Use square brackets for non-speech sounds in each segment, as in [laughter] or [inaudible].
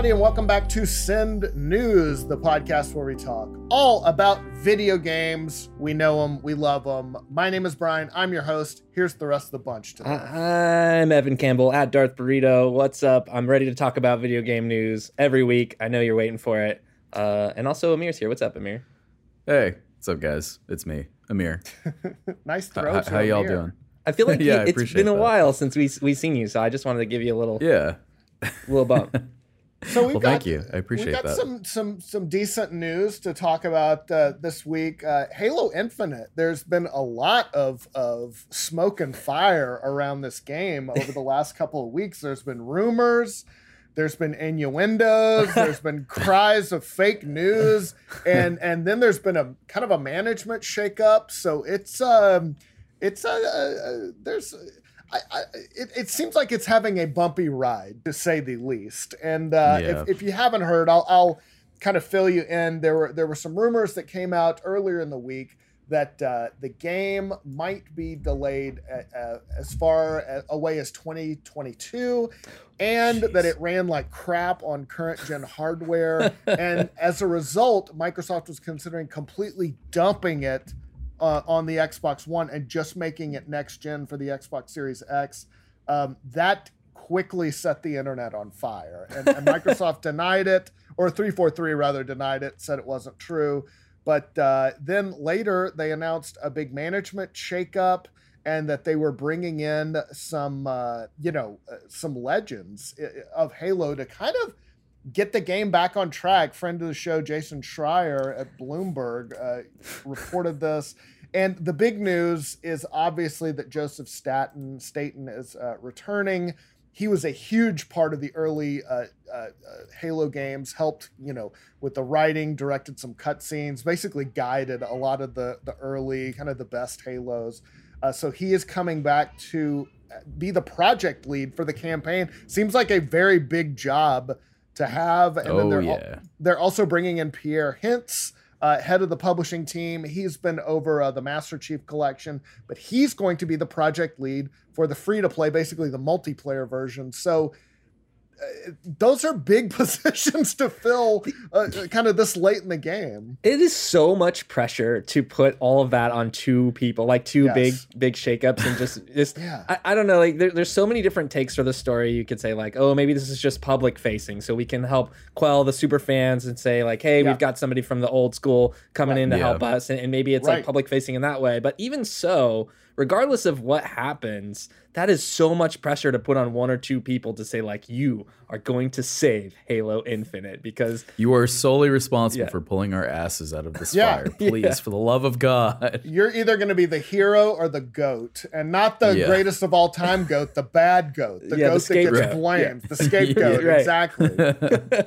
everybody, and welcome back to Send News, the podcast where we talk all about video games. We know them, we love them. My name is Brian. I'm your host. Here's the rest of the bunch today. I'm Evan Campbell at Darth Burrito. What's up? I'm ready to talk about video game news every week. I know you're waiting for it. Uh, and also, Amir's here. What's up, Amir? Hey, what's up, guys? It's me, Amir. [laughs] nice throw. How, to how y'all doing? I feel [laughs] like Yeah, I it's appreciate been a that. while since we we seen you, so I just wanted to give you a little Yeah. little bump. [laughs] So we've Well, got, thank you. I appreciate we got that. some some some decent news to talk about uh, this week. Uh, Halo Infinite. There's been a lot of of smoke and fire around this game [laughs] over the last couple of weeks. There's been rumors. There's been innuendos. [laughs] There's been cries of fake news, and and then there's been a kind of a management shakeup. So it's um it's uh, uh there's. I, I, it, it seems like it's having a bumpy ride, to say the least. And uh, Yeah. if, if you haven't heard, I'll, I'll kind of fill you in. There were there were some rumors that came out earlier in the week that uh, the game might be delayed uh, uh, as far away as 2022, and that it ran like crap on current gen hardware. [laughs] and as a result, Microsoft was considering completely dumping it uh, on the Xbox One and just making it next gen for the Xbox Series X. Um, that quickly set the internet on fire, and, and [laughs] Microsoft denied it, or 343 rather denied it, said it wasn't true. But uh, then later they announced a big management shakeup and that they were bringing in some, uh, you know, uh, some legends of Halo to kind of get the game back on track. Friend of the show, Jason Schreier at Bloomberg, uh, reported this. And the big news is obviously that Joseph Staten, Staten is uh, returning. He was a huge part of the early uh, uh, uh, Halo games. Helped, you know, with the writing, directed some cutscenes, basically guided a lot of the the early kind of the best Halos. Uh, so he is coming back to be the project lead for the campaign. Seems like a very big job to have. And then Oh, they're al- they're also bringing in Pierre Hintz, uh, head of the publishing team. He's been over uh, the Master Chief Collection, but he's going to be the project lead for the free to play, basically the multiplayer version. So. Those are big [laughs] positions to fill uh, kind of this late in the game. it is so much pressure to put all of that on two people, like two Yes. big big shakeups, and just [laughs] just Yeah. I, I don't know. Like there, there's so many different takes for the story. You could say like, oh, maybe this is just public facing, so we can help quell the super fans and say like, hey, Yeah. we've got somebody from the old school coming Right. in to Yeah. help us, and, and maybe it's Right. like public facing in that way. But even so, regardless of what happens, that is so much pressure to put on one or two people to say like, you are going to save Halo Infinite because You are solely responsible Yeah. for pulling our asses out of this Yeah. fire. [laughs] Please, Yeah. for the love of God. [laughs] You're either going to be the hero or the goat, and not the Yeah. greatest of all time goat, the bad goat, the Yeah, the goat that gets scapegoat. blamed, the [laughs] scapegoat. Right. Exactly.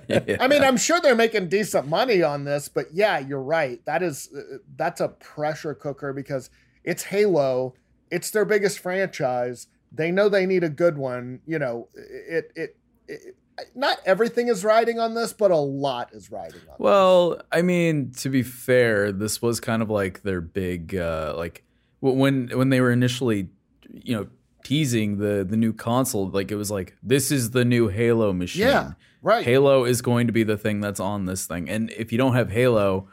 Yeah. I mean, I'm sure they're making decent money on this, but yeah, you're right. That is uh, that's a pressure cooker because it's Halo. It's their biggest franchise. They know they need a good one. You know, it it, it not everything is riding on this, but a lot is riding on. Well, I mean, to be fair, this was kind of like their big, uh, like when when they were initially, you know, teasing the the new console. Like it was like this is the new Halo machine. Yeah, right. Halo is going to be the thing that's on this thing. And if you don't have Halo,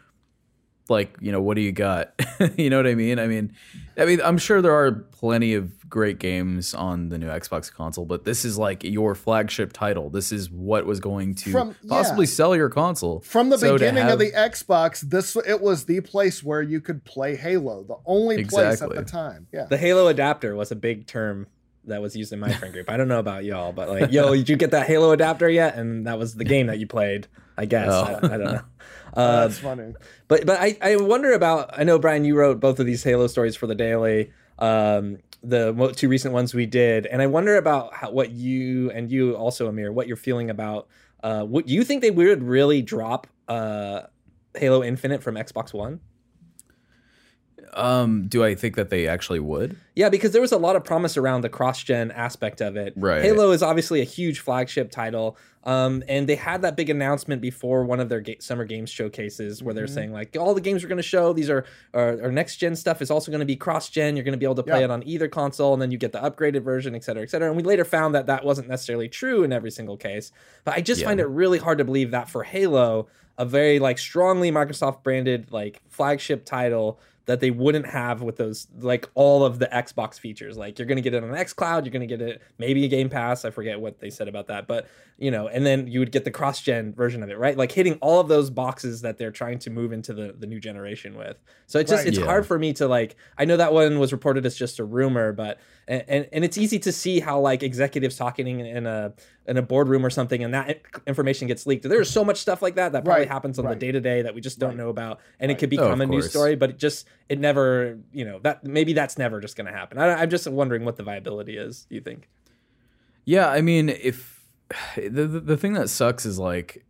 like, you know, what do you got? [laughs] you know what I mean? I mean, I mean, I'm sure there are plenty of great games on the new Xbox console, but this is like your flagship title. This is what was going to From- possibly yeah. sell your console. From the So to beginning of the Xbox, this it was the place where you could play Halo, the only place at the time. Yeah. the Halo adapter was a big term that was used in my friend group. I don't know about y'all, but like, yo, did you get that Halo adapter yet? And that was the game that you played, I guess. Oh. I, I don't know. [laughs] Oh, Uh, that's funny. but but I, I wonder about. I know Brian, you wrote both of these Halo stories for the Daily. Um, the two recent ones we did, and I wonder about how, what you and you also Amir, what you're feeling about. Uh, what do you think they would really drop uh, Halo Infinite from Xbox One? Um, do I think that they actually would? Yeah, because there was a lot of promise around the cross-gen aspect of it. Right. Halo is obviously a huge flagship title, um, and they had that big announcement before one of their ga- summer games showcases where they're Mm-hmm. saying like all the games we're going to show these are our, our next-gen stuff is also going to be cross-gen. You're going to be able to play Yeah. it on either console, and then you get the upgraded version, et cetera, et cetera. And we later found that that wasn't necessarily true in every single case. But I just Yeah. find it really hard to believe that for Halo, a very like strongly Microsoft branded like flagship title that they wouldn't have with those like all of the Xbox features. Like you're gonna get it on XCloud, you're gonna get it maybe a Game Pass. I forget what they said about that, but you know, and then you would get the cross-gen version of it, right? Like hitting all of those boxes that they're trying to move into the the new generation with. So it's just Right. it's Yeah. hard for me to like. I know that one was reported as just a rumor, but and and, and it's easy to see how like executives talking in, in a in a boardroom or something, and that information gets leaked. There's so much stuff like that that probably Right, happens on right. the day to day that we just don't Right. know about, and it Right. could Oh, of become a news story, but it just it never, you know, that maybe that's never just going to happen. I, I'm just wondering what the viability is. Do you think? Yeah, I mean, if [sighs] the the, the thing that sucks is like,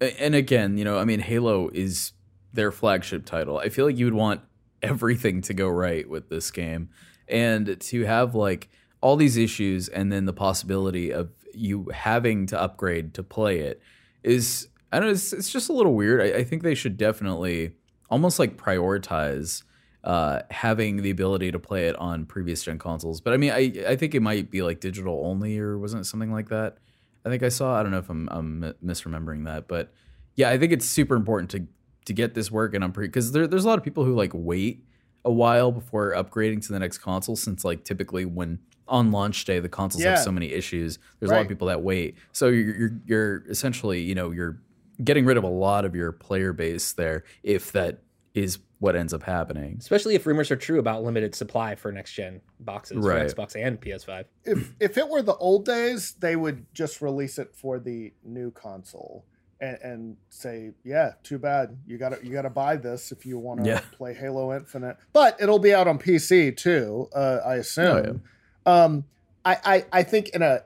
and again, you know, I mean, Halo is their flagship title. I feel like you would want everything to go right with this game, and to have like all these issues, and then the possibility of you having to upgrade to play it is, I don't know, it's, it's just a little weird. I, I think they should definitely almost like prioritize uh, having the ability to play it on previous gen consoles. But I mean, I I think it might be like digital only, or wasn't it something like that? I think I saw. I don't know if I'm I'm misremembering that, but yeah, I think it's super important to to get this working on pre because there, there's a lot of people who like wait a while before upgrading to the next console since like typically when on launch day the consoles Yeah. have so many issues there's a lot of people that wait so you're, you're you're essentially you know you're getting rid of a lot of your player base there if that is what ends up happening Especially if rumors are true about limited supply for next gen boxes Right. for Xbox and PS5. if if it were the old days, they would just release it for the new console and, and say, "Yeah, too bad. You got to you got to buy this if you want to Yeah. play Halo Infinite." But it'll be out on PC too, uh, I assume. Oh, Um, I, I I think in a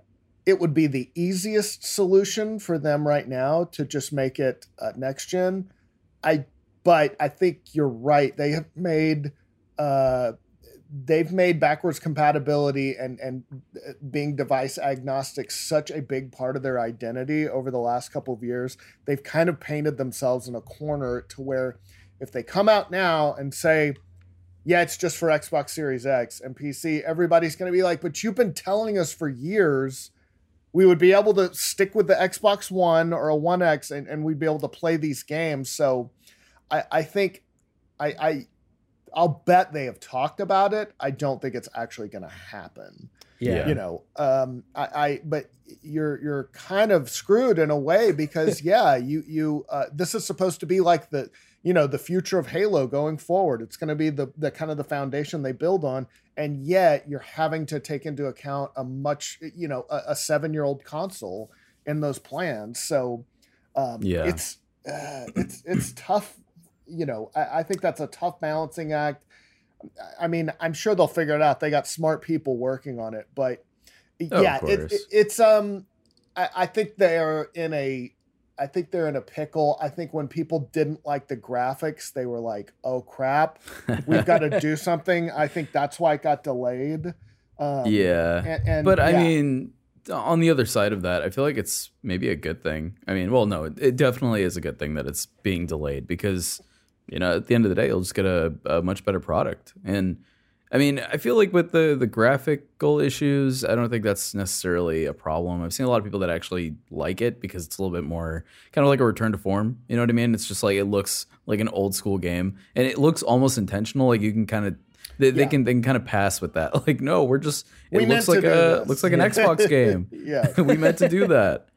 it would be the easiest solution for them right now to just make it uh, next gen. I but I think you're right. They have made uh, they've made backwards compatibility and and uh, being device agnostic such a big part of their identity over the last couple of years. They've kind of painted themselves in a corner to where if they come out now and say yeah, it's just for Xbox Series X and PC. Everybody's going to be like, but you've been telling us for years we would be able to stick with the Xbox One or a One X and, and we'd be able to play these games. So I, I think I, I I'll bet they have talked about it. I don't think it's actually going to happen. Yeah. You know, um, I, I but you're you're kind of screwed in a way because [laughs] yeah, you you uh, this is supposed to be like the you know the future of Halo going forward. It's going to be the the kind of the foundation they build on, and yet you're having to take into account a much you know a, a seven year old console in those plans. So um, Yeah. it's uh, it's it's tough. You know, I, I think that's a tough balancing act. I mean, I'm sure they'll figure it out. They got smart people working on it, but Oh, yeah, it, it- it's um, I, I think they're in a, I think they're in a pickle. I think when people didn't like the graphics, they were like, "Oh crap, we've got to do [laughs] something." I think that's why it got delayed. Um, yeah and, and but I mean, on the other side of that, I feel like it's maybe a good thing. I mean, well, no, it, it definitely is a good thing that it's being delayed because, you know, at the end of the day, you'll just get a, a much better product. And I mean, I feel like with the the graphical issues, I don't think that's necessarily a problem. I've seen a lot of people that actually like it because it's a little bit more kind of like a return to form. You know what I mean? It's just like it looks like an old school game, and it looks almost intentional. Like you can kind of they, they can they can kind of pass with that. [laughs] Like, no, we're just it We looks like a this. looks like an Yeah. Xbox [laughs] game. yeah, [laughs] we meant to do that.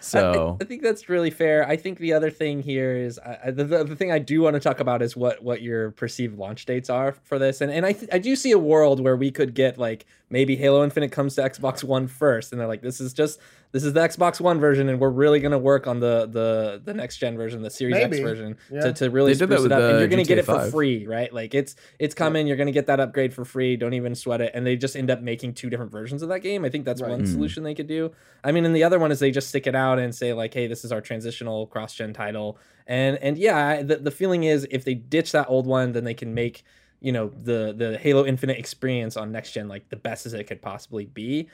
So I, I think that's really fair. I think the other thing here is I, I- the, the, the thing I do want to talk about is what what your perceived launch dates are for this, and and I th- I do see a world where we could get like maybe Halo Infinite comes to Xbox One first, and they're like this is just this is the Xbox One version, and we're really gonna work on the the the next gen version, the Series X version, Yeah. to, to really They spruce it up, and you're gonna get GTA it for 5. free, right? Like it's it's coming, you're gonna get that upgrade for free. Don't even sweat it, and they just end up making two different versions of that game. I think that's Right. one Mm. solution they could do. I mean, and the other one is they just stick it out and say like, "Hey, this is our transitional cross-gen title." And and yeah, the the feeling is if they ditch that old one, then they can make you know the the Halo Infinite experience on next gen like the best as it could possibly be.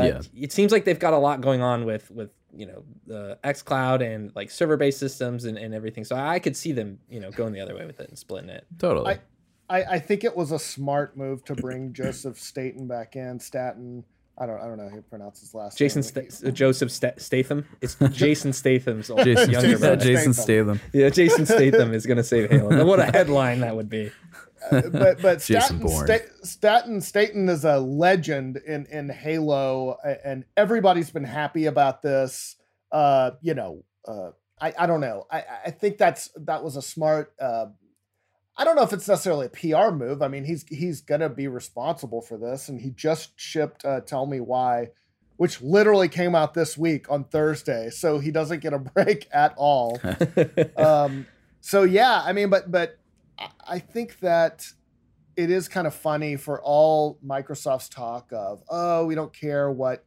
But Yeah. it seems like they've got a lot going on with with you know the X Cloud and like server based systems and, and everything. So I could see them you know going the other way with it and splitting it. Totally. I, I think it was a smart move to bring [laughs] Joseph Staten back in. Staten, I don't I don't know how you pronounce his last Jason name. Sta- uh, Joseph Sta- Statham. It's [laughs] Jason Statham's old Jason, younger Jason brother. Jason Statham. Statham. Yeah, Jason Statham is going to save Halo. What a headline that would be. But but [laughs] Staten. Staten Staten is a legend in in Halo, and everybody's been happy about this. Uh, you know, uh, I I don't know. I I think that's that was a smart. Uh, I don't know if it's necessarily a PR move. I mean, he's he's gonna be responsible for this, and he just shipped uh, "Tell Me Why," which literally came out this week on Thursday, so he doesn't get a [laughs] break at all [laughs] um, so yeah, I mean, but but I- think that it is kind of funny for all Microsoft's talk of oh we don't care what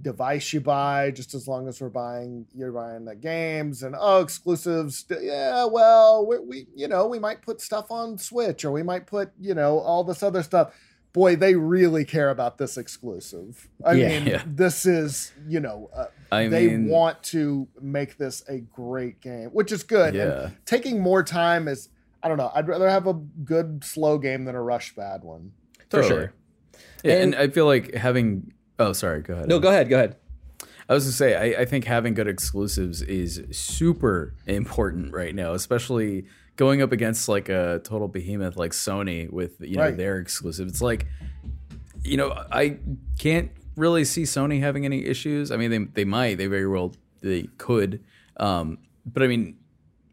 device you buy just as long as we're buying you're buying the games and oh exclusives yeah well we, we you know we might put stuff on switch or we might put you know all this other stuff boy they really care about this exclusive i Yeah. mean Yeah. this is you know uh, I they mean, want to make this a great game, which is good. And taking more time is, I don't know. I'd rather have a good slow game than a rush bad one. For Totally. sure. Yeah, and, And- I feel like having. Oh, sorry. Go ahead. No, go ahead. Go ahead. I was going to say, I, I think having good exclusives is super important right now, especially going up against like a total behemoth like Sony with you know Right. their exclusive. It's like, you know, I can't really see Sony having any issues. I mean, they they might, they very well they could, um, but I mean,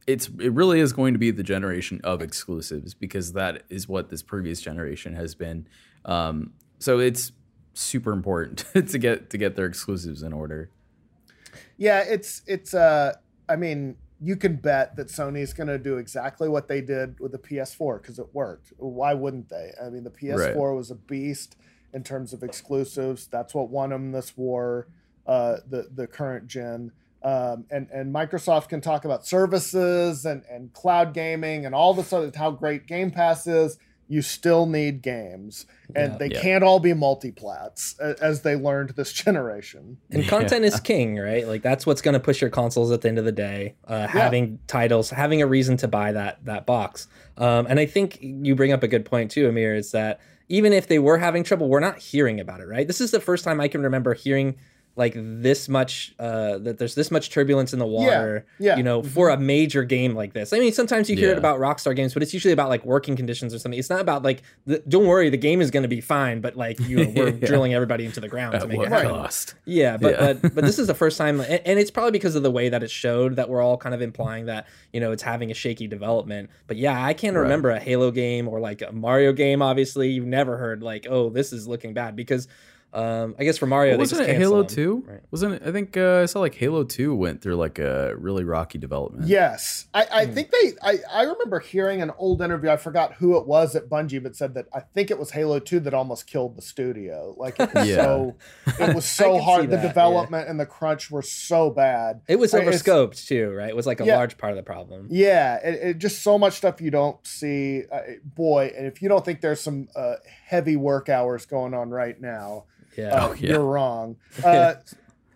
it's it really is going to be the generation of exclusives because that is what this previous generation has been. Um, so it's super important [laughs] to get to get their exclusives in order. Yeah, it's it's. uh I mean, you can bet that Sony's going to do exactly what they did with the PS4 because it worked. Why wouldn't they? I mean, the PS4 was a beast in terms of exclusives. That's what won them this war. Uh, the the current gen. Um, and and Microsoft can talk about services and and cloud gaming and all this other how great Game Pass is. You still need games, and Yeah. they Yeah. can't all be multiplats a- as they learned this [laughs] generation. And content is king, right? Like that's what's going to push your consoles at the end of the day. Uh, Having titles, having a reason to buy that that box. Um, and I think you bring up a good point too, Amir. Is that even if they were having trouble, we're not hearing about it, right? This is the first time I can remember hearing like this much uh that there's this much turbulence in the water yeah. you know for a major game like this i mean sometimes you hear it about rockstar games but it's usually about like working conditions or something it's not about like the, don't worry the game is going to be fine but like you [laughs] know, we're Yeah. drilling everybody into the ground to make what it happen cost? yeah, but Yeah. but but this is the [laughs] first time, and, and it's probably because of the way that it showed that we're all kind of implying that you know it's having a shaky development. But yeah, I can't Right. remember a Halo game or like a Mario game. Obviously, you've never heard like, oh, this is looking bad because um, I guess for Mario, Well, wasn't just it Halo. Two? Right. Wasn't it? I think uh, I saw like Halo Two went through like a really rocky development. Yes, I, I Hmm. think they. I, I remember hearing an old interview. I forgot who it was at Bungie, but said that I think it was Halo Two that almost killed the studio. Like it was [laughs] Yeah. so, it was [laughs] so can see hard. The that, yeah. development and the crunch were so bad. It was I- it's- overscoped too, right? It was like a Yeah. large part of the problem. Yeah, it, it just so much stuff you don't see. Uh, boy, and if you don't think there's some uh, heavy work hours going on right now, Yeah, uh, Oh, yeah. you're wrong. [laughs] Uh,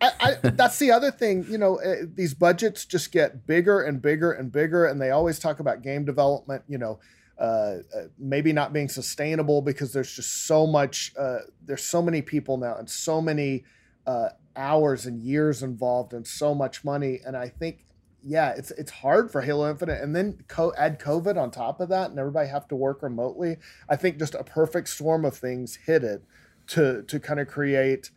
I, I, that's the other thing. You know, uh, these budgets just get bigger and bigger and bigger, and they always talk about game development. You know, uh, uh, maybe not being sustainable because there's just so much. Uh, there's so many people now, and so many uh, hours and years involved, and so much money. And I think, yeah, it's it's hard for Halo Infinite, and then co- add COVID on top of that, and everybody have to work remotely. I think just a perfect storm of things hit it to to kind of create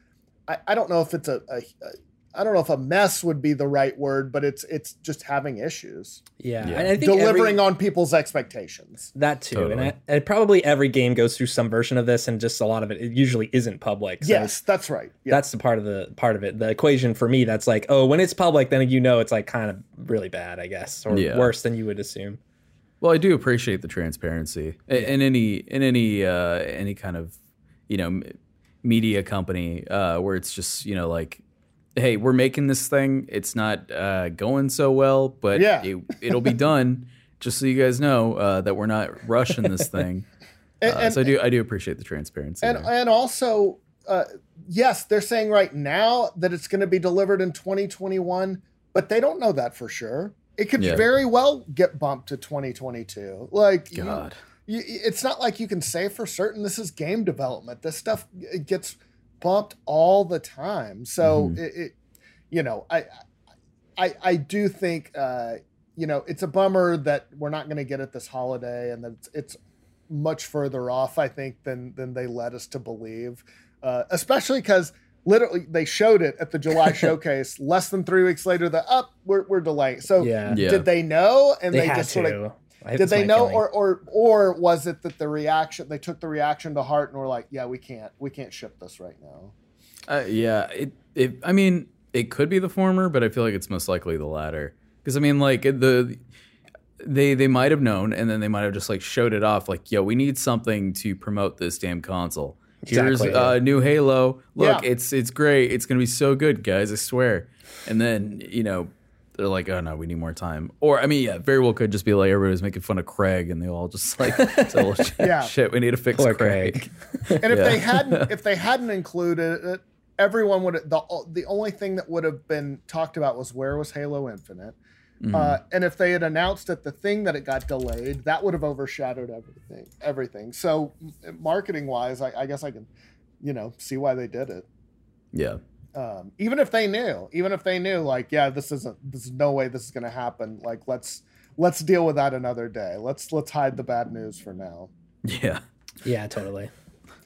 I, I don't know if it's a, a, a I don't know if a mess would be the right word, but it's it's just having issues, yeah. Yeah. And I think delivering every, on people's expectations. that too, Totally. and, I, and probably every game goes through some version of this, and just a lot of it, it usually isn't public. So yes, that's right. Yeah. that's the part of the part of it the equation for me that's like oh when it's public then you know it's like kind of really bad i guess or Yeah. worse than you would assume Well, I do appreciate the transparency in, in any in any uh, any kind of you know media company uh, where it's just you know like, hey, we're making this thing. It's not uh, going so well, but Yeah. it, it'll be done. [laughs] Just so you guys know uh, that we're not rushing this thing. [laughs] And, Uh, and, so I do I do appreciate the transparency. and, there. and also, uh, yes, they're saying right now that it's going to be delivered in 2021, but they don't know that for sure. It could Yeah. very well get bumped to 2022. Like, God. you, it's not like you can say for certain this is game development. This stuff it gets bumped all the time. So Mhm. it, it, you know, I, I, I do think, uh, you know, it's a bummer that we're not going to get it this holiday, and that it's, it's much further off. I think than than they led us to believe, uh, especially because. Literally, they showed it at the July [laughs] showcase. Less than three weeks later, the up we're, we're delaying. So, yeah, Yeah. did they know? And they, they, just to. sort of I- did they know feeling. or or or was it that the reaction they took the reaction to heart and were like yeah we can't we can't ship this right now Uh, yeah, it, it. I mean, it could be the former, but I feel like it's most likely the latter. Because I mean, like the they they might have known, and then they might have just like showed it off. Like, yo, we need something to promote this damn console. Here's Exactly, uh, new Halo. Look, Yeah. it's it's great. It's gonna be so good, guys. I swear. And then you know. They're like, oh no, we need more time. Or I mean, yeah, very well could just be like everybody's making fun of Craig, and they all just like, [laughs] so, Yeah. shit, we need to fix Poor Craig. Craig. [laughs] and if Yeah. they [laughs] hadn't if they hadn't included it everyone would the the only thing that would have been talked about was where was Halo Infinite Mm-hmm. uh, and if they had announced at the thing that it got delayed that would have overshadowed everything everything so marketing wise I, I guess I can you know see why they did it yeah, um, even if they knew, even if they knew, like, yeah, this isn't, there's no way this is going to happen. Like, let's let's deal with that another day. Let's let's hide the bad news for now. yeah, yeah, totally.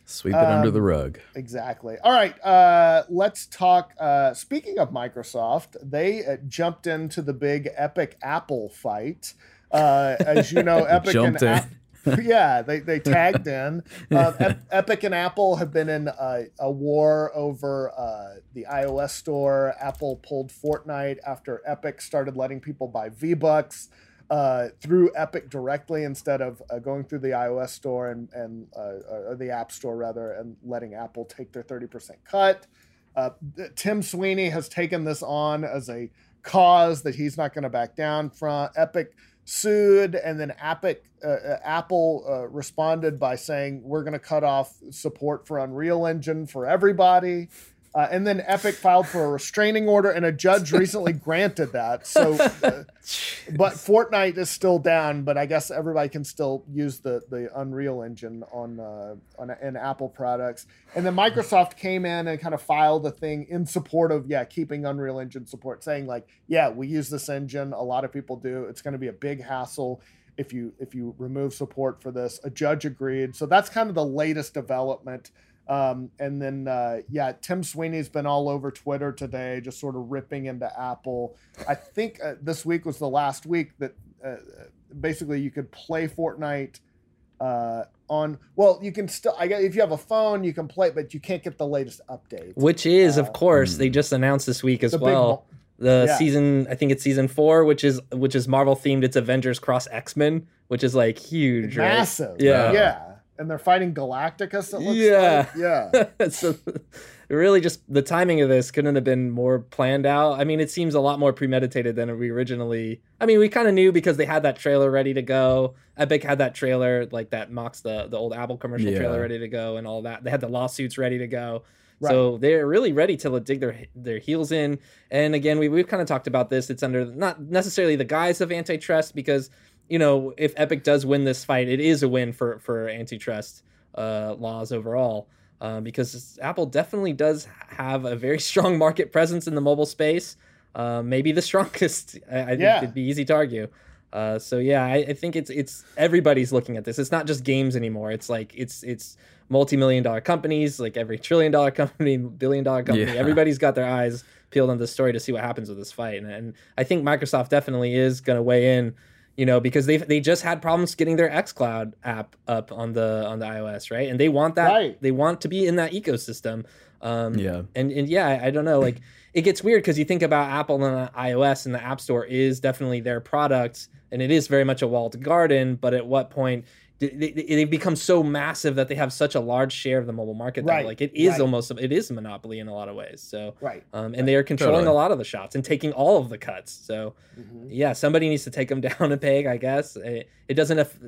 sweep it under Um, the rug. Exactly. All right, uh, let's talk. Uh, speaking of Microsoft, they uh, jumped into the big Epic Apple fight. Uh, as you know, [laughs] Epic and Jumped in. Ap- [laughs] yeah, they, they tagged in. Uh, [laughs] Ep- Epic and Apple have been in a, a war over uh, the iOS store. Apple pulled Fortnite after Epic started letting people buy V Bucks uh, through Epic directly instead of uh, going through the iOS store and, and uh, or the App Store rather, and letting Apple take their thirty percent cut. Uh, Tim Sweeney has taken this on as a cause that he's not going to back down from. Epic sued, and then Epic, uh, uh, Apple uh, responded by saying we're going to cut off support for Unreal Engine for everybody. Uh, and then Epic filed for a restraining order, and a judge [laughs] recently granted that. So, uh, [laughs] but Fortnite is still down. But I guess everybody can still use the the Unreal Engine on uh, on in Apple products. And then Microsoft came in and kind of filed a thing in support of yeah keeping Unreal Engine support, saying like yeah we use this engine. A lot of people do. It's going to be a big hassle if you if you remove support for this. A judge agreed. So that's kind of the latest development. Um, and then, uh, yeah, Tim Sweeney's been all over Twitter today, just sort of ripping into Apple. I think uh, this week was the last week that uh, basically you could play Fortnite uh, on. Well, you can still. I guess if you have a phone, you can play, but you can't get the latest update. Which is, Uh, of course, they just announced this week as The big well. the Yeah. season, I think it's season four, which is which is Marvel themed. It's Avengers cross X Men, which is like huge, right? massive. Yeah. yeah. And they're fighting Galacticus. It looks Yeah. like. [laughs] yeah. so really just the timing of this couldn't have been more planned out i mean it seems a lot more premeditated than we originally i mean we kind of knew because they had that trailer ready to go epic had that trailer like that mocks the the old apple commercial Yeah. trailer ready to go and all that they had the lawsuits ready to go so they're really ready to dig their their heels in and again we, we've kind of talked about this it's under not necessarily the guise of antitrust because you know if epic does win this fight it is a win for for antitrust uh, laws overall uh, because Apple definitely does have a very [laughs] strong market presence in the mobile space. Uh, maybe the [laughs] strongest. I, I Yeah. think it'd be easy to argue. Uh, so yeah, I, I think it's it's everybody's looking at this. It's not just games anymore. It's like it's it's multi-million dollar companies, like every trillion dollar [laughs] company, billion dollar company. Yeah. Everybody's got their eyes peeled on this story to see what happens with this fight. And, and I think Microsoft definitely is going to weigh in you know because they they just had problems getting their xcloud app up on the on the ios right and they want that Right. they want to be in that ecosystem um Yeah. and and yeah I, I don't know like it gets weird because you think about apple and ios and the app store is definitely their product and it is very much a walled garden but at what point they, they've become so massive that they have such a large share of the mobile market that like it is right. almost it is a monopoly in a lot of ways. So Right. um, and they are controlling Totally. a lot of the shots and taking all of the cuts. So Mhm. yeah, somebody needs to take them [laughs] down a peg, I guess. It, it doesn't, aff-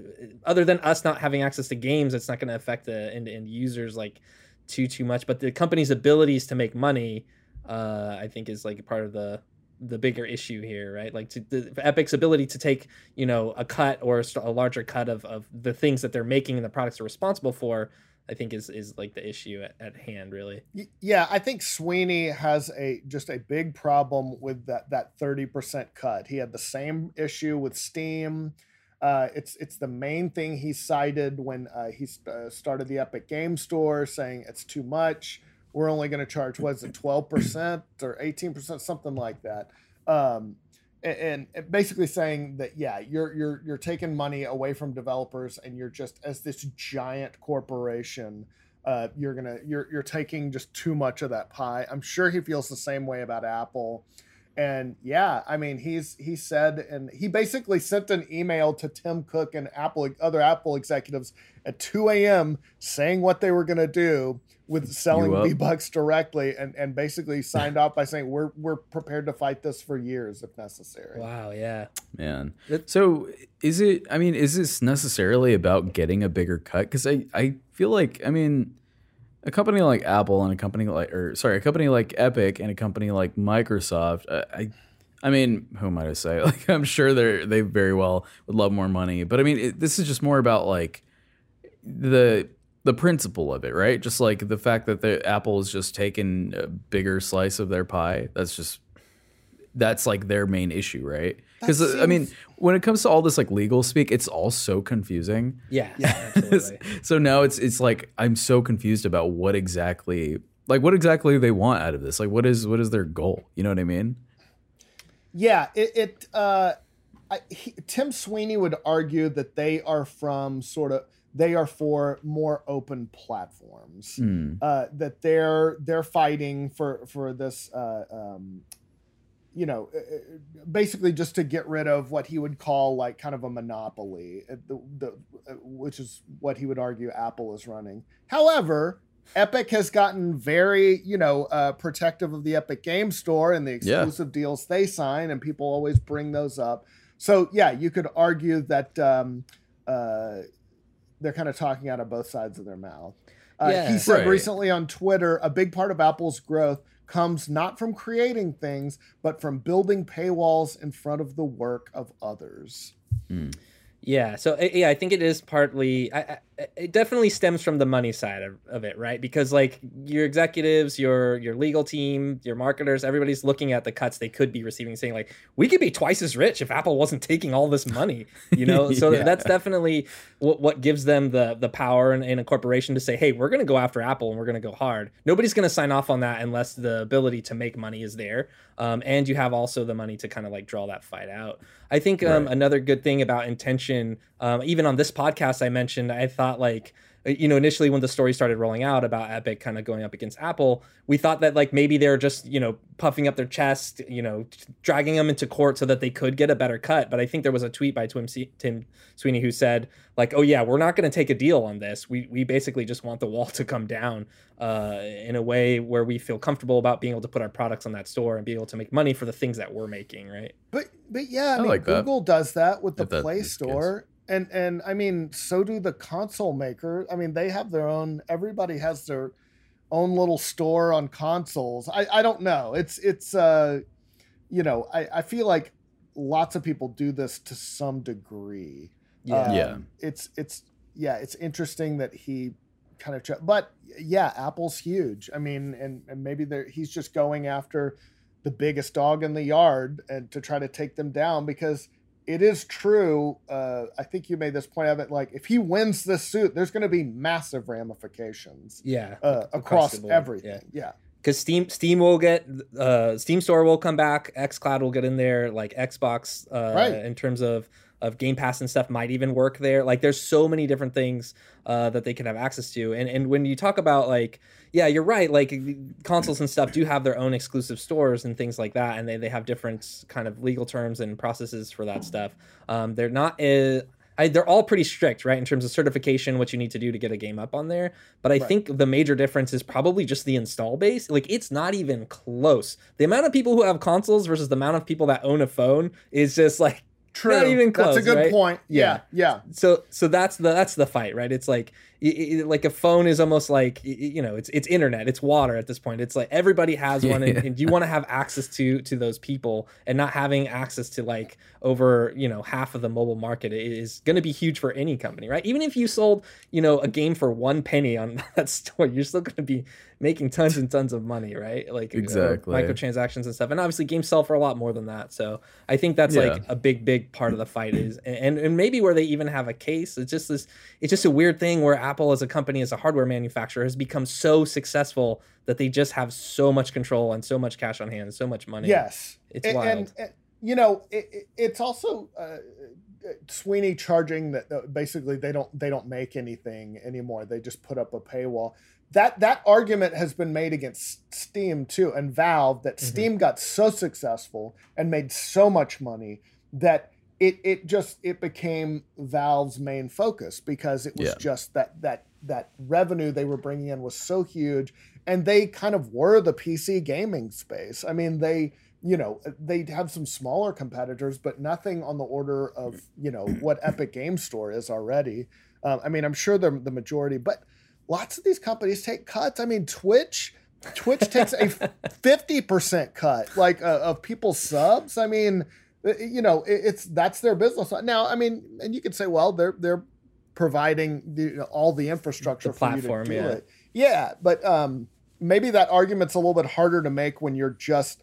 other than us not having access to games, it's not going to affect the end end users like too too much. But the company's abilities to make money, uh, I think, is like part of the the bigger issue here, right? Like to, the Epic's ability to take you know a cut or a, larger cut of of the things that they're making and the products they're responsible for. I think is is like the issue at, at hand, really. Yeah, I think Sweeney has a just a big problem with that that thirty percent cut. He had the same issue with Steam. Uh, it's it's the main thing he cited when uh, he uh, started the Epic Game Store, saying it's too much. We're only going to charge what is it, twelve percent or eighteen percent, something like that. Um, and, and basically saying that yeah, you're you're you're taking money away from developers, and you're just as this giant corporation uh, you're gonna you're you're taking just too much of that pie. I'm sure he feels the same way about Apple. And yeah, I mean, he's he said, and he basically sent an email to Tim Cook and Apple other Apple executives at 2 a.m. saying what they were gonna do with selling You? V Bucks directly, and and basically signed off by saying we're we're prepared to fight this for years if necessary. Wow, yeah. man. So is it? I mean, is this necessarily about getting a bigger cut? Because I I feel like I mean, a company like Apple and a company like or sorry, a company like Epic and a company like Microsoft. uh, I I mean, who might I say? [laughs] Like, I'm sure they're they very well would love more money, but I mean, it, this is just more about like the the principle of it, right? Just like the fact that the Apple is just taking a bigger slice of their pie. That's just that's like their main issue, right? Because That I mean, when it comes to all this like legal speak, it's all so confusing. Yeah, [laughs] yeah, absolutely. [laughs] so now it's it's like I'm so confused about what exactly like what exactly they want out of this. Like what is what is their goal? You know what I mean? Yeah, it. it uh, I, he, Tim Sweeney would argue that they are from sort of they are for more open platforms. Hmm. Uh, that they're they're fighting for for this. Uh, um, you know, uh, uh, basically just to get rid of what he would call like kind of a monopoly, uh, the, the, which is what he would argue Apple is running. However, Epic has gotten very, you know, uh, protective of the Epic Game Store and the Yeah. exclusive deals they sign, and people always bring those up. So yeah, you could argue that um, uh, they're kind of talking out of both sides of their mouth. Uh, Yeah. He said Right. recently on Twitter, a big part of Apple's growth comes not from creating things, but from building paywalls in front of the work of others. Yeah, so uh, yeah, I think it is partly. I, I, it definitely stems from the money side of, of it, right? Because like your executives, your your legal team, your marketers, everybody's looking at the cuts they could be receiving, saying like, we could be twice as rich if Apple wasn't taking all this money, [laughs] you know. So Yeah. that's definitely what what gives them the the power in, in a corporation to say, hey, we're going to go after Apple and we're going to go hard. Nobody's going to sign off on that unless the ability to make money is there, um, and you have also the money to kind of like draw that fight out. I think um, Right. another good thing about intention, um, even on this podcast, I mentioned I thought like uh, you know initially when the story started rolling out about Epic kind of going up against Apple, we thought that like maybe they're just you know puffing up their chest, you know, dragging them into court so that they could get a better cut. But I think there was a tweet by Tim, Tim Sweeney who said like, oh yeah, we're not going to take a deal on this. We we basically just want the wall to come down uh, in a way where we feel comfortable about being able to put our products on that store and be able to make money for the things that we're making, right? But but yeah, I, I mean like that. Google does that with the If Play is case. Store. And and I mean, so do the console maker. I mean, they have their own everybody has their own little store on consoles. I, I don't know. It's it's uh you know, I, I feel like lots of people do this to some degree. Yeah. Yeah. Um, It's it's yeah, it's interesting that he kind of ch- but yeah, Apple's huge. I mean, and and maybe they're he's just going after the biggest dog in the yard and to try to take them down because it is true. Uh, I think you made this point of it. Like, if he wins this suit, there's going to be massive ramifications Yeah. uh, Across across everything. Yeah. because Steam Steam will get uh, Steam Store will come back. XCloud will get in there. Like Xbox, uh, Right. in terms of of Game Pass and stuff, might even work there. Like there's so many different things uh, that they can have access to. And and when you talk about like, yeah, you're right. Like consoles and stuff do have their own exclusive stores and things like that, and they they have different kind of legal terms and processes for that stuff. Um, they're not. Uh, I, they're all pretty strict, right, in terms of certification, what you need to do to get a game up on there. But I Right. think the major difference is probably just the install base. Like it's not even close. The amount of people who have consoles versus the amount of people that own a phone is just like True. Not even close. That's a good right? point. Yeah. Yeah. Yeah. so so that's the that's the fight right it's like i- i- like a phone is almost like y- y- you know it's it's internet it's water at this point it's like everybody has one and, and you want to have access to to those people and not having access to like over you know half of the mobile market is going to be huge for any company right even if you sold you know a game for one penny on [laughs] that store you're still going to be making tons and tons of money right like you know, microtransactions and stuff and obviously games sell for a lot more than that so i think that's Yeah. like a big big part of the fight is and and maybe where they even have a case it's just this it's just a weird thing where apple as a company as a hardware manufacturer has become so successful that they just have so much control and so much cash on hand and so much money Yes. It's and, wild. And, and, you know, it, it- it's also uh, Sweeney charging that uh, basically they don't they don't make anything anymore. They just put up a paywall. That that argument has been made against Steam too and Valve that Mm-hmm. Steam got so successful and made so much money that it it just it became Valve's main focus because it was Yeah. just that that that revenue they were bringing in was so huge and they kind of were the PC gaming space. I mean, they, you know, they have some smaller competitors, but nothing on the order of, you know, what Epic Game Store is already. Um, I mean, I'm sure they're the majority, but lots of these companies take cuts. I mean, Twitch, Twitch takes a [laughs] 50% cut, like uh, of people's subs. I mean, uh, you know, it, it's that's their business now. I mean, and you could say, well, they're they're providing the, all the infrastructure The for platform, you to do yeah. it. Yeah, but um, maybe that argument's a little bit harder to make when you're just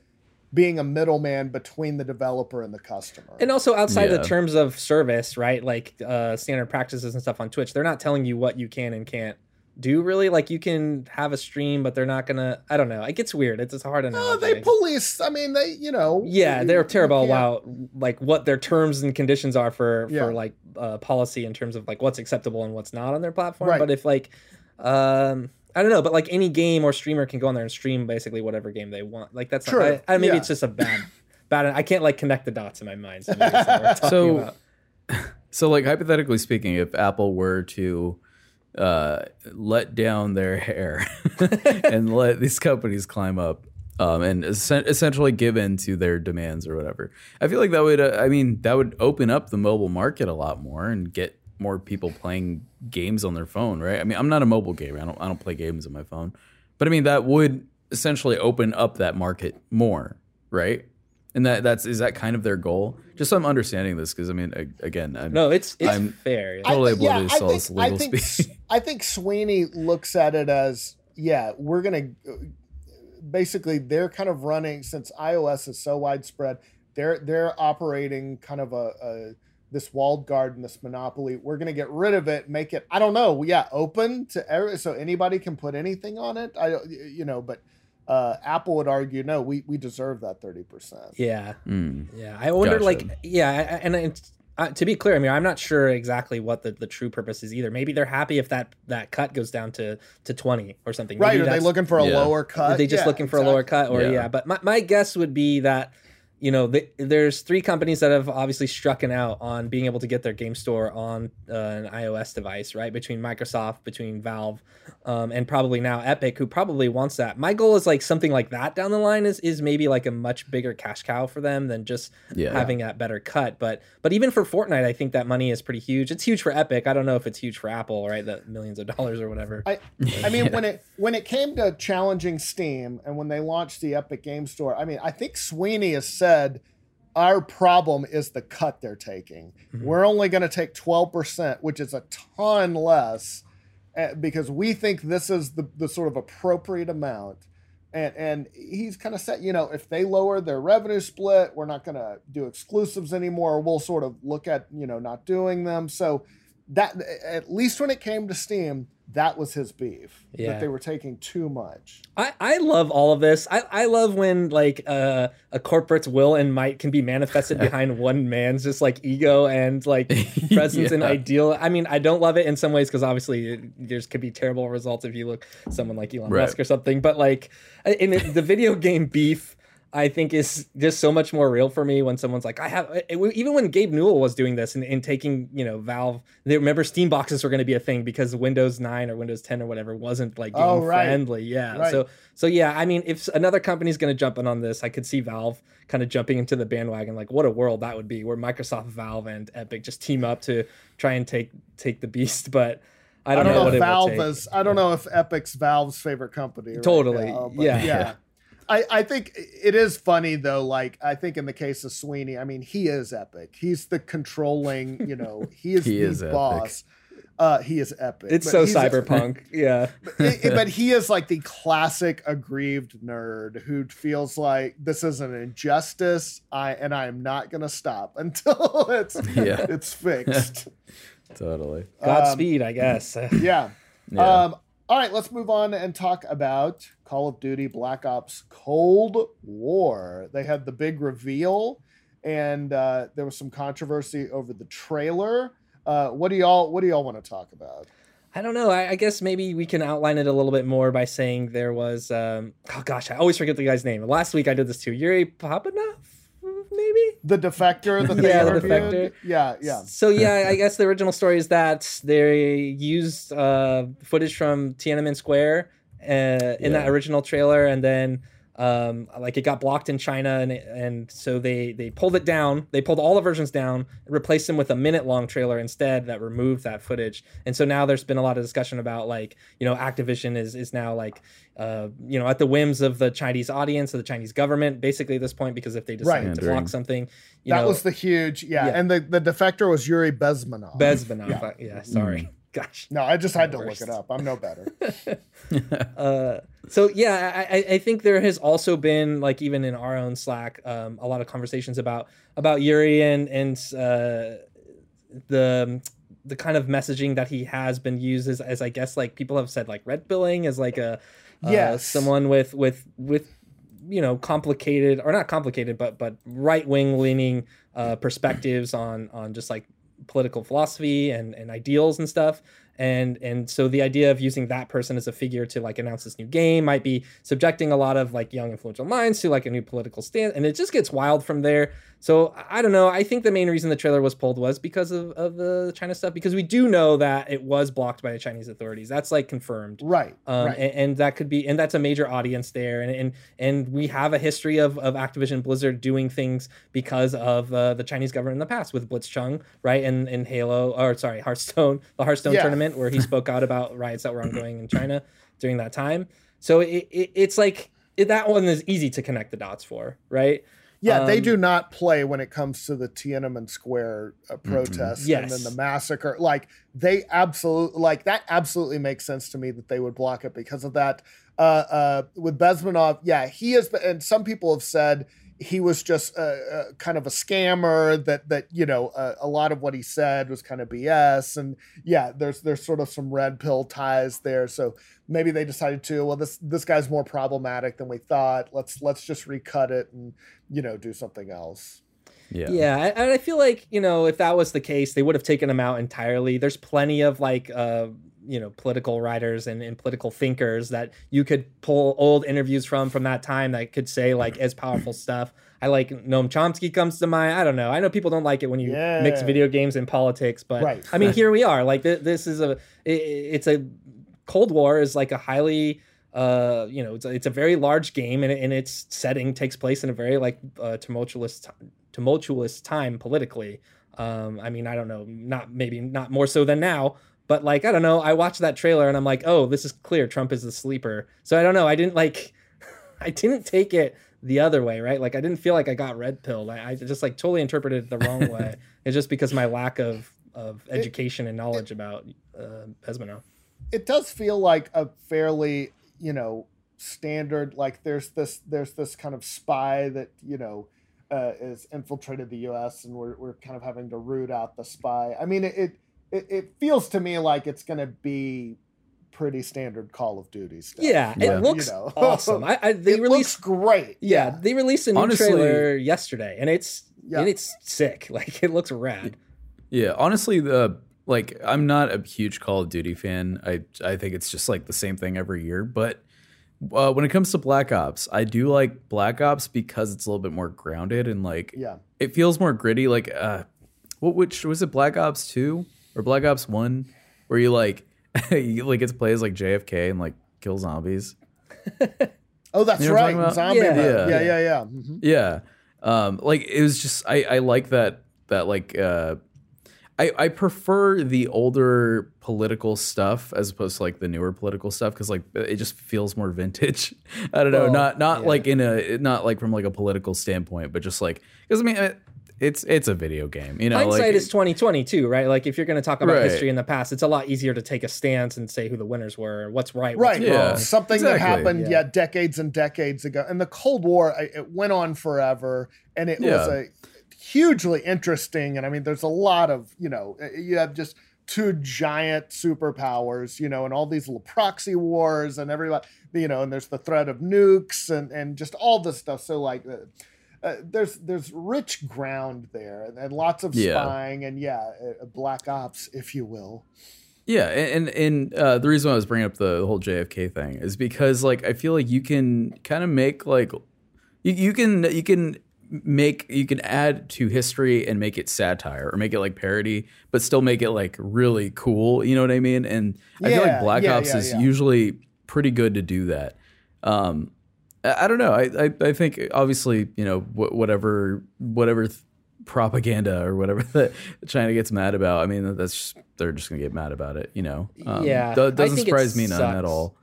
being a middleman between the developer and the customer. and also outside the terms of service right like uh standard practices and stuff on twitch they're not telling you what you can and can't do really like you can have a stream but they're not gonna i don't know it gets weird it's, it's hard to know no, they police. I mean, they, you know. Yeah, you- they're terrible can't- about like what their terms and conditions are for Yeah. for like uh, policy in terms of like what's acceptable and what's not on their platform. Right. But if like, um, I don't know, but like any game or streamer can go on there and stream basically whatever game they want. Like that's True, Not, I, I, maybe yeah. it's just a bad, [laughs] bad. I can't like connect the dots in my mind. [laughs] So, maybe it's not worth talking So- about. [laughs] So, like hypothetically speaking, if Apple were to uh, let down their hair [laughs] and let these companies climb up um, and essen- essentially give in to their demands or whatever, I feel like that would, uh, I mean, that would open up the mobile market a lot more and get more people playing games on their phone, right? I mean, I'm not a mobile gamer. I don't, I don't play games on my phone, but I mean, that would essentially open up that market more, right? And that that's is that kind of their goal? Just so I'm understanding this because I mean, again, I'm, No, it's it's I'm- fair. yeah. I totally thi- yeah, to all think, this I legal think, speak. [laughs] I think Sweeney looks at it as, yeah, we're gonna basically they're kind of running since iOS is so widespread. They're they're operating kind of a, a this walled garden, this monopoly. We're gonna get rid of it, make it I don't know, yeah, open to every, so anybody can put anything on it. I you know, but uh, Apple would argue no, we we deserve that thirty percent. yeah. Mm. Yeah, I wonder, Gotcha. like, yeah, I- I- and it's, uh, to be clear, I mean, I'm not sure exactly what the, the true purpose is either. Maybe they're happy if that that cut goes down to to 20 or something. Right? Maybe Are they looking for a Yeah. lower cut? Are they just Yeah, looking for a lower cut, or yeah? Yeah. But my, my guess would be that you know th there's three companies that have obviously strucken out on being able to get their game store on uh, an iOS device, right? Between Microsoft, between Valve, um, and probably now Epic, who probably wants that. My goal is like something like that down the line is is maybe like a much bigger cash cow for them than just Yeah. having that better cut. But but even for Fortnite, I think that money is pretty huge. It's huge for Epic. I don't know if it's huge for Apple, right? The millions of dollars or whatever. I, I mean, Yeah. when it when it came to challenging Steam and when they launched the Epic Game Store, I mean, I think Sweeney has said our problem is the cut they're taking. Mhm. We're only going to take twelve percent, which is a ton less, uh, because we think this is the the sort of appropriate amount. And and he's kind of said, you know, if they lower their revenue split, we're not going to do exclusives anymore. We'll sort of look at you know not doing them. So that at least when it came to Steam, that was his beef Yeah. that they were taking too much. I, I love all of this. I, I love when like uh, a corporate's will and might can be manifested behind one man's just like ego and like [laughs] presence and ideal. I mean, I don't love it in some ways because obviously there's could be terrible results if you look someone like Elon Right. Musk or something. But like in the- the video [laughs] game beef, I think is just so much more real for me when someone's like, I have, even when Gabe Newell was doing this and, and taking, you know, Valve, they remember Steam boxes were going to be a thing because Windows 9 or Windows 10 or whatever wasn't like oh, game Oh, right. friendly. Yeah. Right. So, so yeah, I mean, if another company's going to jump in on this, I could see Valve kind of jumping into the bandwagon. Like, what a world that would be where Microsoft, Valve, and Epic just team up to try and take, take the beast. [laughs] But I I don't, don't, know, know, what if Valve is. I don't know if Epic's Valve's favorite company. right Totally. now, but Yeah. yeah. I, I think it is funny though. Like I think in the case of Sweeney, I mean he is epic. He's the controlling. You know, [laughs] he is He the is boss. Uh, he is epic. It's But so he's a- [laughs] cyberpunk. yeah. it- it- but he is like the classic aggrieved nerd who feels like this is an injustice. I and I am not going to stop [laughs] until it's Yeah. it's fixed. Totally. Godspeed, I guess. Yeah. Yeah. Um, all right, let's move on and talk about Call of Duty Black Ops Cold War. They had the big reveal, and uh, there was some controversy over the trailer. Uh, what do y'all What do y'all want to talk about? I don't know. I, I guess maybe we can outline it a little bit more by saying there was. Um, oh gosh, I always forget the guy's name. Last week I did this too. Yuri Papanov, maybe. The defector that [laughs] Yeah, the defector. Yeah, yeah. So yeah, I guess the original story is that they used uh, footage from Tiananmen Square uh, in Yeah. that original trailer, and then um, like it got blocked in China, and and so they they pulled it down. They pulled all the versions down, replaced them with a minute long trailer instead that removed that footage. And so now there's been a lot of discussion about like you know Activision is is now like uh, you know at the whims of the Chinese audience or the Chinese government basically at this point because if they decide Right. to During- block something, you that know, was the huge yeah, Yeah. and the the defector was Yuri Bezmenov. Bezmenov. Yeah. Yeah. yeah, sorry. Gosh. No, I just had to Worst. look it up. I'm no better. [laughs] [laughs] Uh, so yeah, I, I- I think there has also been like even in our own Slack, um, a lot of conversations about about Yuri and and uh, the the kind of messaging that he has been used as, as I guess like people have said like red pilling as like a uh, Yes. someone with with with you know complicated or not complicated but but right wing leaning uh, perspectives on on just like political philosophy and and ideals and stuff. And and so the idea of using that person as a figure to like announce this new game might be subjecting a lot of like young influential minds to like a new political stance and it just gets wild from there so I- don't know i think the main reason the trailer was pulled was because of, of the china stuff because we do know that it was blocked by the chinese authorities that's like confirmed right. um, right. and, and that could be and that's a major audience there and and, and we have a history of, of activision blizzard doing things because of uh, the chinese government in the past with blitzchung right and in halo or sorry [laughs] hearthstone the hearthstone Yeah. tournament where he [laughs] spoke out about riots that were ongoing in china during that time so it, it, it's like it, that one is easy to connect the dots for right Yeah, they Um, do not play when it comes to the Tiananmen Square uh, protests and Yes. then the massacre. Like they absolutely like that absolutely makes sense to me that they would block it because of that. Uh, uh, with Bezmenov, yeah, he is, and some people have said he was just uh, uh, kind of a scammer. That that you know uh, a lot of what he said was kind of BS, and yeah, there's there's sort of some red pill ties there. So maybe they decided to well this this guy's more problematic than we thought. Let's let's just recut it and you know do something else. Yeah. Yeah, I- and I feel like you know if that was the case, they would have taken him out entirely. There's plenty of like uh, you know political writers and, and political thinkers that you could pull old interviews from from that time that could say like as powerful stuff. I like Noam Chomsky comes to mind. I don't know. I know people don't like it when you mix video games and politics, but Right. I mean here we are. Like th- this is a it, it's a Cold War is like a highly uh you know it's a, it's a very large game and, and its setting takes place in a very like uh, tumultuous t- tumultuous time politically um i mean i don't know not maybe not more so than now but like i don't know i watched that trailer and i'm like oh this is clear. Trump is the sleeper. So i don't know i didn't like [laughs] i didn't take it the other way right? Like i didn't feel like i got red pilled. I, I just like totally interpreted it the wrong way. [laughs] It's just because my lack of of education and knowledge about uh Pesmano. it does feel like a fairly you know standard like there's this there's this kind of spy that you know uh, is infiltrated the us and we're, we're kind of having to root out the spy. I mean it it, it feels to me like it's going to be pretty standard call of duty stuff Yeah, Yeah. it looks You know. [laughs] awesome. I, I they it released looks great yeah, they released a new Honestly- trailer yesterday, and it's Yeah. and it's sick. [laughs] Like it looks rad. Yeah, honestly, the like I'm not a huge Call of Duty fan. I I think it's just like the same thing every year. But Uh, when it comes to Black Ops, I do like Black Ops because it's a little bit more grounded and like Yeah. it feels more gritty. Like, uh, what which was it? Black Ops Two or Black Ops One, where you like [laughs] you like get to play as like JFK and like kill zombies. [laughs] Oh, that's You know right. Zombie about? mode. Yeah. Yeah, yeah, yeah. Mhm. Yeah. Um, like it was just I, I like that that like uh I, I prefer the older political stuff as opposed to like the newer political stuff because like it just feels more vintage. [laughs] I don't know, Well, not not yeah. like in a not like from like a political standpoint, but just like because I mean it- it's it's a video game, you know. Hindsight like, is twenty twenty too, right? Like if you're going to talk about Right. history in the past, it's a lot easier to take a stance and say who the winners were, or what's right, Right. what's Yeah. wrong. Something that happened, Yeah. yeah. decades and decades ago. And the Cold War, it went on forever, and it was a hugely interesting. And I mean, there's a lot of you know, uh, you have just two giant superpowers, you know, and all these little proxy wars and everybody, you know, and there's the threat of nukes and and just all this stuff. So like. Uh, uh, there's there's rich ground there and, and lots of Yeah. spying and yeah, uh, black ops, if you will. Yeah, and and uh, the reason why I was bringing up the whole JFK thing is because like I feel like you can kind of make like you, you can you can make you can add to history and make it satire or make it like parody, but still make it like really cool. You know what I mean? And I feel like Black yeah, Ops yeah, is usually pretty good to do that. Um, I, I don't know. I, I I think obviously you know wh- whatever whatever. Th- propaganda or whatever [laughs] that China gets mad about. I mean, that's just, they're just gonna get mad about it, you know. Um, Yeah, do- I doesn't surprise me none at all.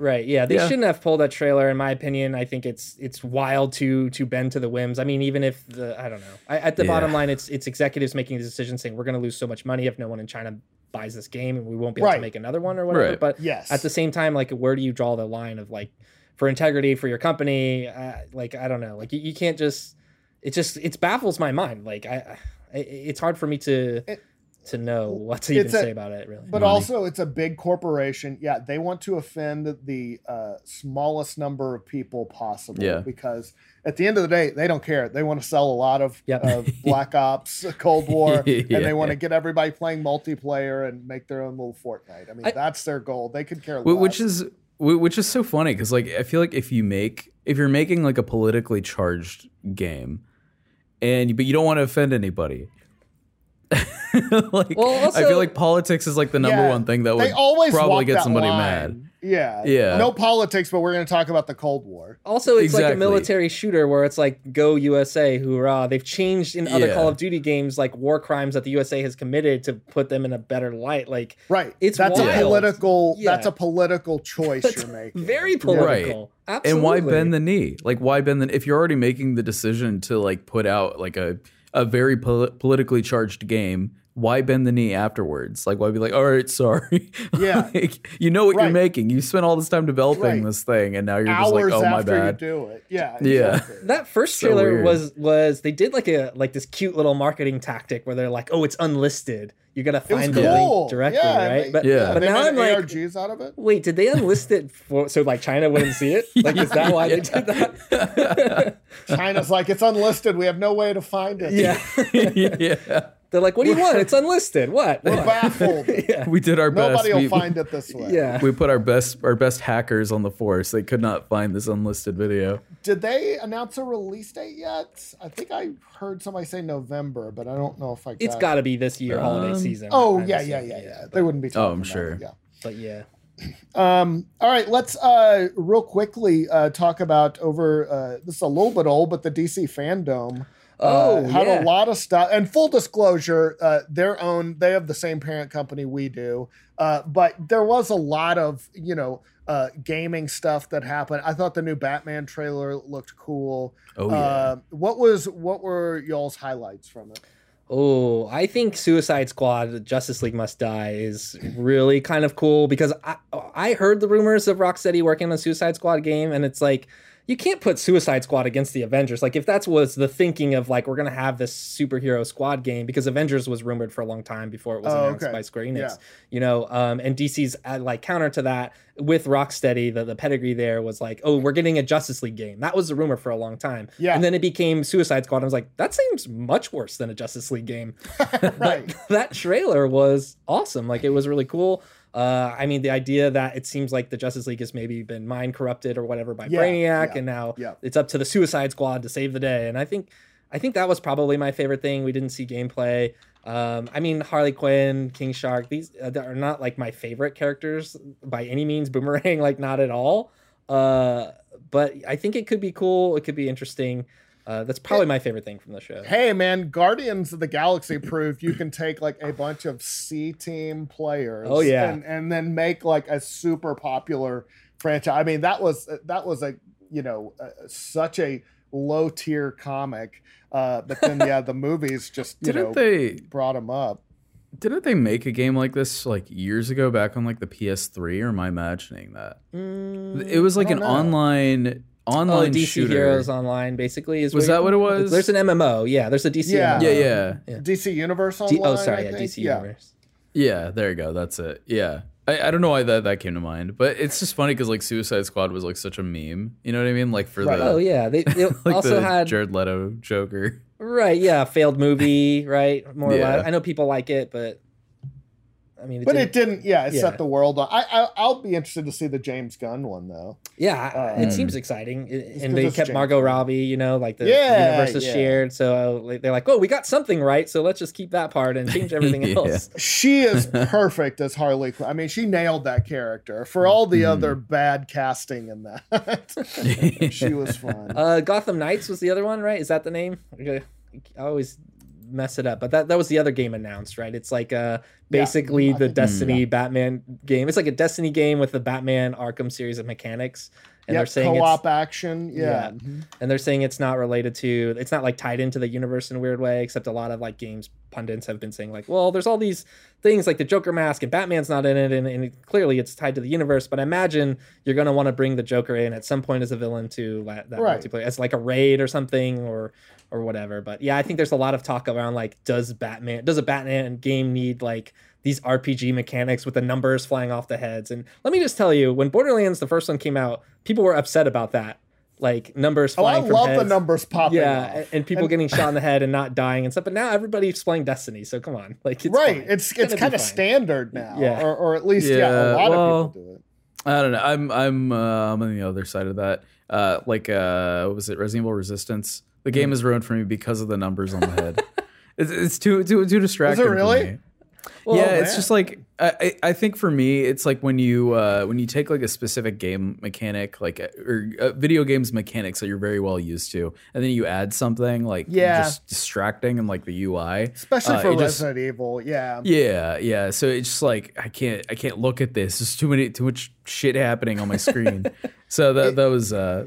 Right. Yeah. They Yeah. shouldn't have pulled that trailer, in my opinion. I think it's it's wild to to bend to the whims. I mean, even if the I don't know. I, at the Yeah. bottom line, it's it's executives making the decision saying we're going to lose so much money if no one in China buys this game and we won't be able to make another one or whatever. Right. But Yes. at the same time, like where do you draw the line of like for integrity for your company? Uh, like I don't know. Like you, you can't just. It just it baffles my mind. Like I, I it's hard for me to It- to know what to even a- say about it. Really. But Money. also, it's a big corporation. Yeah, they want to offend the uh, smallest number of people possible. Yeah. Because at the end of the day, they don't care. They want to sell a lot of, Yep. of [laughs] Black Ops, Cold War, [laughs] Yeah. and they want to get everybody playing multiplayer and make their own little Fortnite. I mean, I- that's their goal. They could care less. Which is wh- which is so funny because like I feel like if you make if you're making like a politically charged game, and but you don't want to offend anybody. [laughs] like Well, I feel like politics is like the number Yeah, one thing that they would always probably walk get somebody line. mad. Yeah. Yeah. No politics, but we're going to talk about the Cold War. Also, it's like a military shooter where it's like "Go USA, hoorah!" They've changed in other Yeah. Call of Duty games like war crimes that the USA has committed to put them in a better light. Like Right. It's that's wild. a political. Yeah. That's a political choice That's you're making. very political. Absolutely. And why bend the knee? Like, why bend the? If you're already making the decision to like put out like a a very pol- politically charged game, why bend the knee afterwards? Like, why be like, all right, sorry. [laughs] Yeah. like, you know what you're making. You spent all this time developing Right. this thing, and now you're just like, oh my after you bad. do it. Yeah. Yeah. That first trailer weird. was was they did like a like this cute little marketing tactic where they're like, "Oh, it's unlisted. You got to It was find the cool. link directly, yeah, right?" they- But Yeah. but they now made I'm like, ARGs out of it. wait, did they unlist it for so like China wouldn't see it? Like, is that why they did that? [laughs] China's like it's unlisted. We have no way to find it. yeah, [laughs] yeah, they're like, "What do you want? It's [laughs] unlisted. What?" We're [laughs] baffled. yeah. we did our best. Nobody will we, find it this way. Yeah. we put our best our best hackers on the force. They could not find this unlisted video. Did they announce a release date yet? I think I heard somebody say November, but I don't know if I. Got It's got to be this year, holiday Um, season. Oh I'm yeah, yeah, yeah, yeah. They wouldn't be. Oh, I'm about sure. it, Yeah. But yeah, [clears throat] Um, all right, let's uh, real quickly uh, talk about over. Uh, this is a little bit old, but the DC fandom. Oh, uh, had yeah. a lot of stuff. And full disclosure, uh, their own. They have the same parent company we do, uh, but there was a lot of you know uh, gaming stuff that happened. I thought the new Batman trailer looked cool. Oh yeah. Uh, what was what were y'all's highlights from it? Oh, I think Suicide Squad, Justice League Must Die is really kind of cool because I I heard the rumors of Rocksteady working on a Suicide Squad game, and it's like you can't put Suicide Squad against the Avengers. Like if that was the thinking of like we're gonna have this superhero squad game because Avengers was rumored for a long time before it was Oh, announced okay. by Square Enix, Yeah. you know. Um, and DC's uh, like counter to that with Rocksteady, the the pedigree there was like, oh, we're getting a Justice League game. That was the rumor for a long time. Yeah. and then it became Suicide Squad. I was like, that seems much worse than a Justice League game [laughs] right. [laughs] that trailer was awesome. Like it was really cool. Uh, I mean, the idea that it seems like the Justice League has maybe been mind corrupted or whatever by Yeah, Brainiac, yeah, and now yeah. it's up to the Suicide Squad to save the day. And I think, I think that was probably my favorite thing. We didn't see gameplay. Um, I mean, Harley Quinn, King Shark, these uh, are not like my favorite characters by any means. [laughs] Boomerang, like not at all. Uh, but I think it could be cool. It could be interesting. Uh, that's probably my favorite thing from the show. Hey man, Guardians of the Galaxy proved you can take like a bunch of C team players. Oh, yeah. and, and then make like a super popular franchise. I mean, that was that was a you know uh, such a low tier comic. Uh, but then yeah, the [laughs] movies just you Didn't know they brought him up. didn't they make a game like this like years ago back on like the PS3 or am I imagining that? Mm, It was like an know. online oh, online DC shooter. Heroes Online basically is Was that what it was? There's an MMO. Yeah, there's a DC. Yeah. MMO. Yeah, yeah. Yeah. DC Universe D- oh, Online. oh, sorry, I yeah, think? DC Yeah. Universe. Yeah, there you go. That's it. Yeah. I, I don't know why that, that came to mind, but it's just funny because like Suicide Squad was like such a meme. You know what I mean? Like for Right. the Oh yeah, they, they [laughs] like also the had Jared Leto Joker. right. Yeah, failed movie. Right, more or less. I know people like it, but I mean, it But didn't- it didn't. Yeah, it Yeah. set the world on. I, I I'll be interested to see the James Gunn one though. Yeah, Uh, it seems exciting, It- and they kept James Margot Robbie. You know, like the Yeah, universe is yeah. shared, so like, they're like, "Oh, we got something right, so let's just keep that part and change everything [laughs] Yeah. else." She is perfect as Harley Quinn. I mean, she nailed that character. For all the Mhm. other bad casting in that, [laughs] she was fun. Uh, Gotham Knights was the other one, right? Is that the name? Okay. I always mess it up, but that that was the other game announced, right? It's like uh basically I the think- Destiny Batman game. It's like a Destiny game with the Batman Arkham series of mechanics, and Yep, they're saying it's co-op action. Yeah. Yeah. Mhm. and they're saying it's not related to it's not like tied into the universe in a weird way except a lot of like games pundits have been saying like well there's all these things like the joker mask and batman's not in it and, and clearly it's tied to the universe but i imagine you're going to want to bring the joker in at some point as a villain to la- that Right. multiplayer as like a raid or something or or whatever but yeah i think there's a lot of talk around like does batman does a batman game need like these RPG mechanics with the numbers flying off the heads. And let me just tell you, when Borderlands the first one came out, people were upset about that. Like numbers Oh, I flying from love the numbers popping. Yeah, off. and, and people And- getting shot in the [laughs] head and not dying and stuff. But now everybody's playing Destiny, so come on, [laughs] like it's right. fine. It's gonna it's kind of standard now, Yeah. or, or at least yeah, Yeah, a lot well- of people do it. I don't know. I'm I'm uh, I'm on the other side of that. Uh, like uh, what was it? Resident Evil Resistance. The game is ruined for me because of the numbers on the head. [laughs] it's, it's too too too distracting. for really? Well, yeah, it's just like I, I think for me, it's like when you uh, when you take like a specific game mechanic, like uh, or uh, video games mechanics that you're very well used to, and then you add something like Yeah. just distracting and like the UI, Especially uh, for it just- Resident Evil. Yeah. yeah, yeah. So it's just like I can't I can't look at this. There's too many too much shit happening on my screen. [laughs] so that that was uh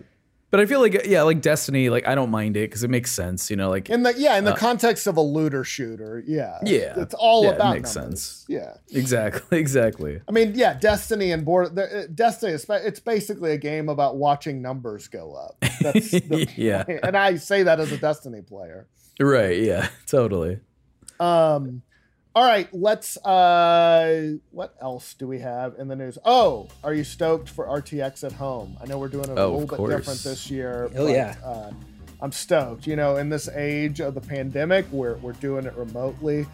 but I feel like yeah, like Destiny, like I don't mind it because it makes sense, you know, like In the yeah, in the context of a looter shooter, yeah, Uh, Yeah. it's all Yeah, it about makes numbers. sense. Yeah, exactly, [laughs] exactly. I mean, yeah, Destiny and Board the- uh, Destiny it's basically a game about watching numbers go up. That's [laughs] the, Yeah. and I say that as a Destiny player. Right, yeah, [laughs] totally. Um, all right, let's. Uh, what else do we have in the news? Oh, are you stoked for RTX at home? I know we're doing it a Oh, little bit course. different this year. Oh, but, yeah. uh, I'm stoked. You know, in this age of the pandemic, we're we're doing it remotely.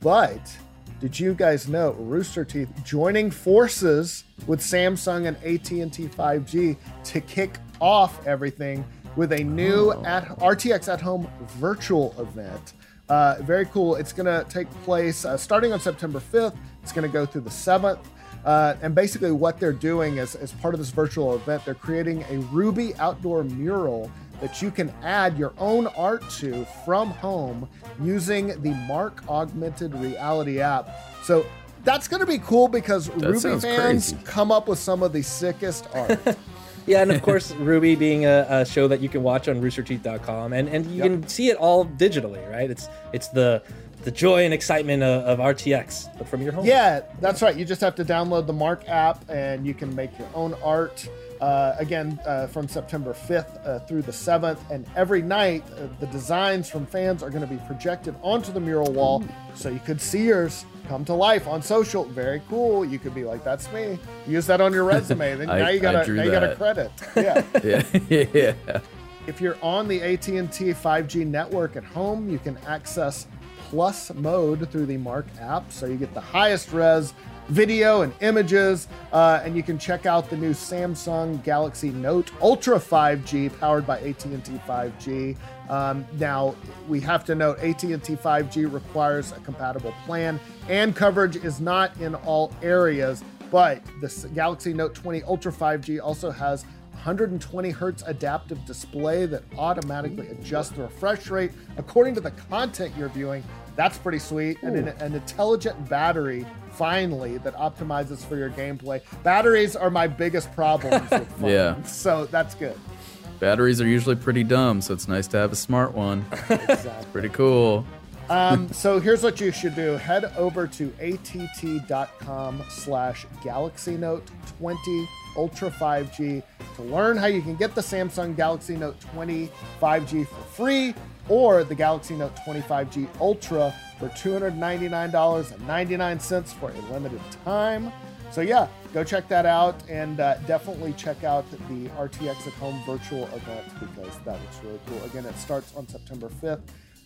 But did you guys know Rooster Teeth joining forces with Samsung and AT&T 5G to kick off everything with a new Oh. at RTX at home virtual event. Uh, very cool. It's going to take place uh, starting on September 5th. It's going to go through the 7th. Uh, and basically, what they're doing is, as part of this virtual event, they're creating a Ruby outdoor mural that you can add your own art to from home using the Mark Augmented Reality app. So that's going to be cool because Ruby fans crazy. come up with some of the sickest art. [laughs] [laughs] Yeah, and of course, Ruby being a, a show that you can watch on roosterteeth.com, and and you Yep. can see it all digitally, right? It's it's the the joy and excitement of, of RTX, but from your home. Yeah, that's right. You just have to download the Mark app and you can make your own art. Uh, again, uh, from September 5th uh, through the 7th. And every night, uh, the designs from fans are going to be projected onto the mural wall. So you could see yours come to life on social. Very cool. You could be like, that's me. Use that on your [laughs] resume. Then I- now you got I a drew now you got a credit. [laughs] Yeah. Yeah, yeah. If you're on the AT&T 5G network at home, you can access Plus mode through the Mark app, so you get the highest res video and images. Uh, and you can check out the new Samsung Galaxy Note Ultra 5G powered by AT&T 5G. Um, now we have to note AT&T 5G requires a compatible plan, and coverage is not in all areas. But the Galaxy Note 20 Ultra 5G also has 120 hertz adaptive display that automatically adjusts the refresh rate according to the content you're viewing. That's pretty sweet. And an, an intelligent battery, finally, that optimizes for your gameplay. Batteries are my biggest problem. [laughs] Yeah. so that's good. Batteries are usually pretty dumb, so it's nice to have a smart one. [laughs] Exactly. Pretty cool. Um, [laughs] so here's what you should do. Head over to att.com slash Galaxy Note 20 Ultra 5G to learn how you can get the Samsung Galaxy Note 20 5G for free or the Galaxy Note 20 5G Ultra for $299.99 for a limited time. So yeah, go check that out and uh, definitely check out the RTX at Home virtual event because that looks really cool. Again, it starts on September 5th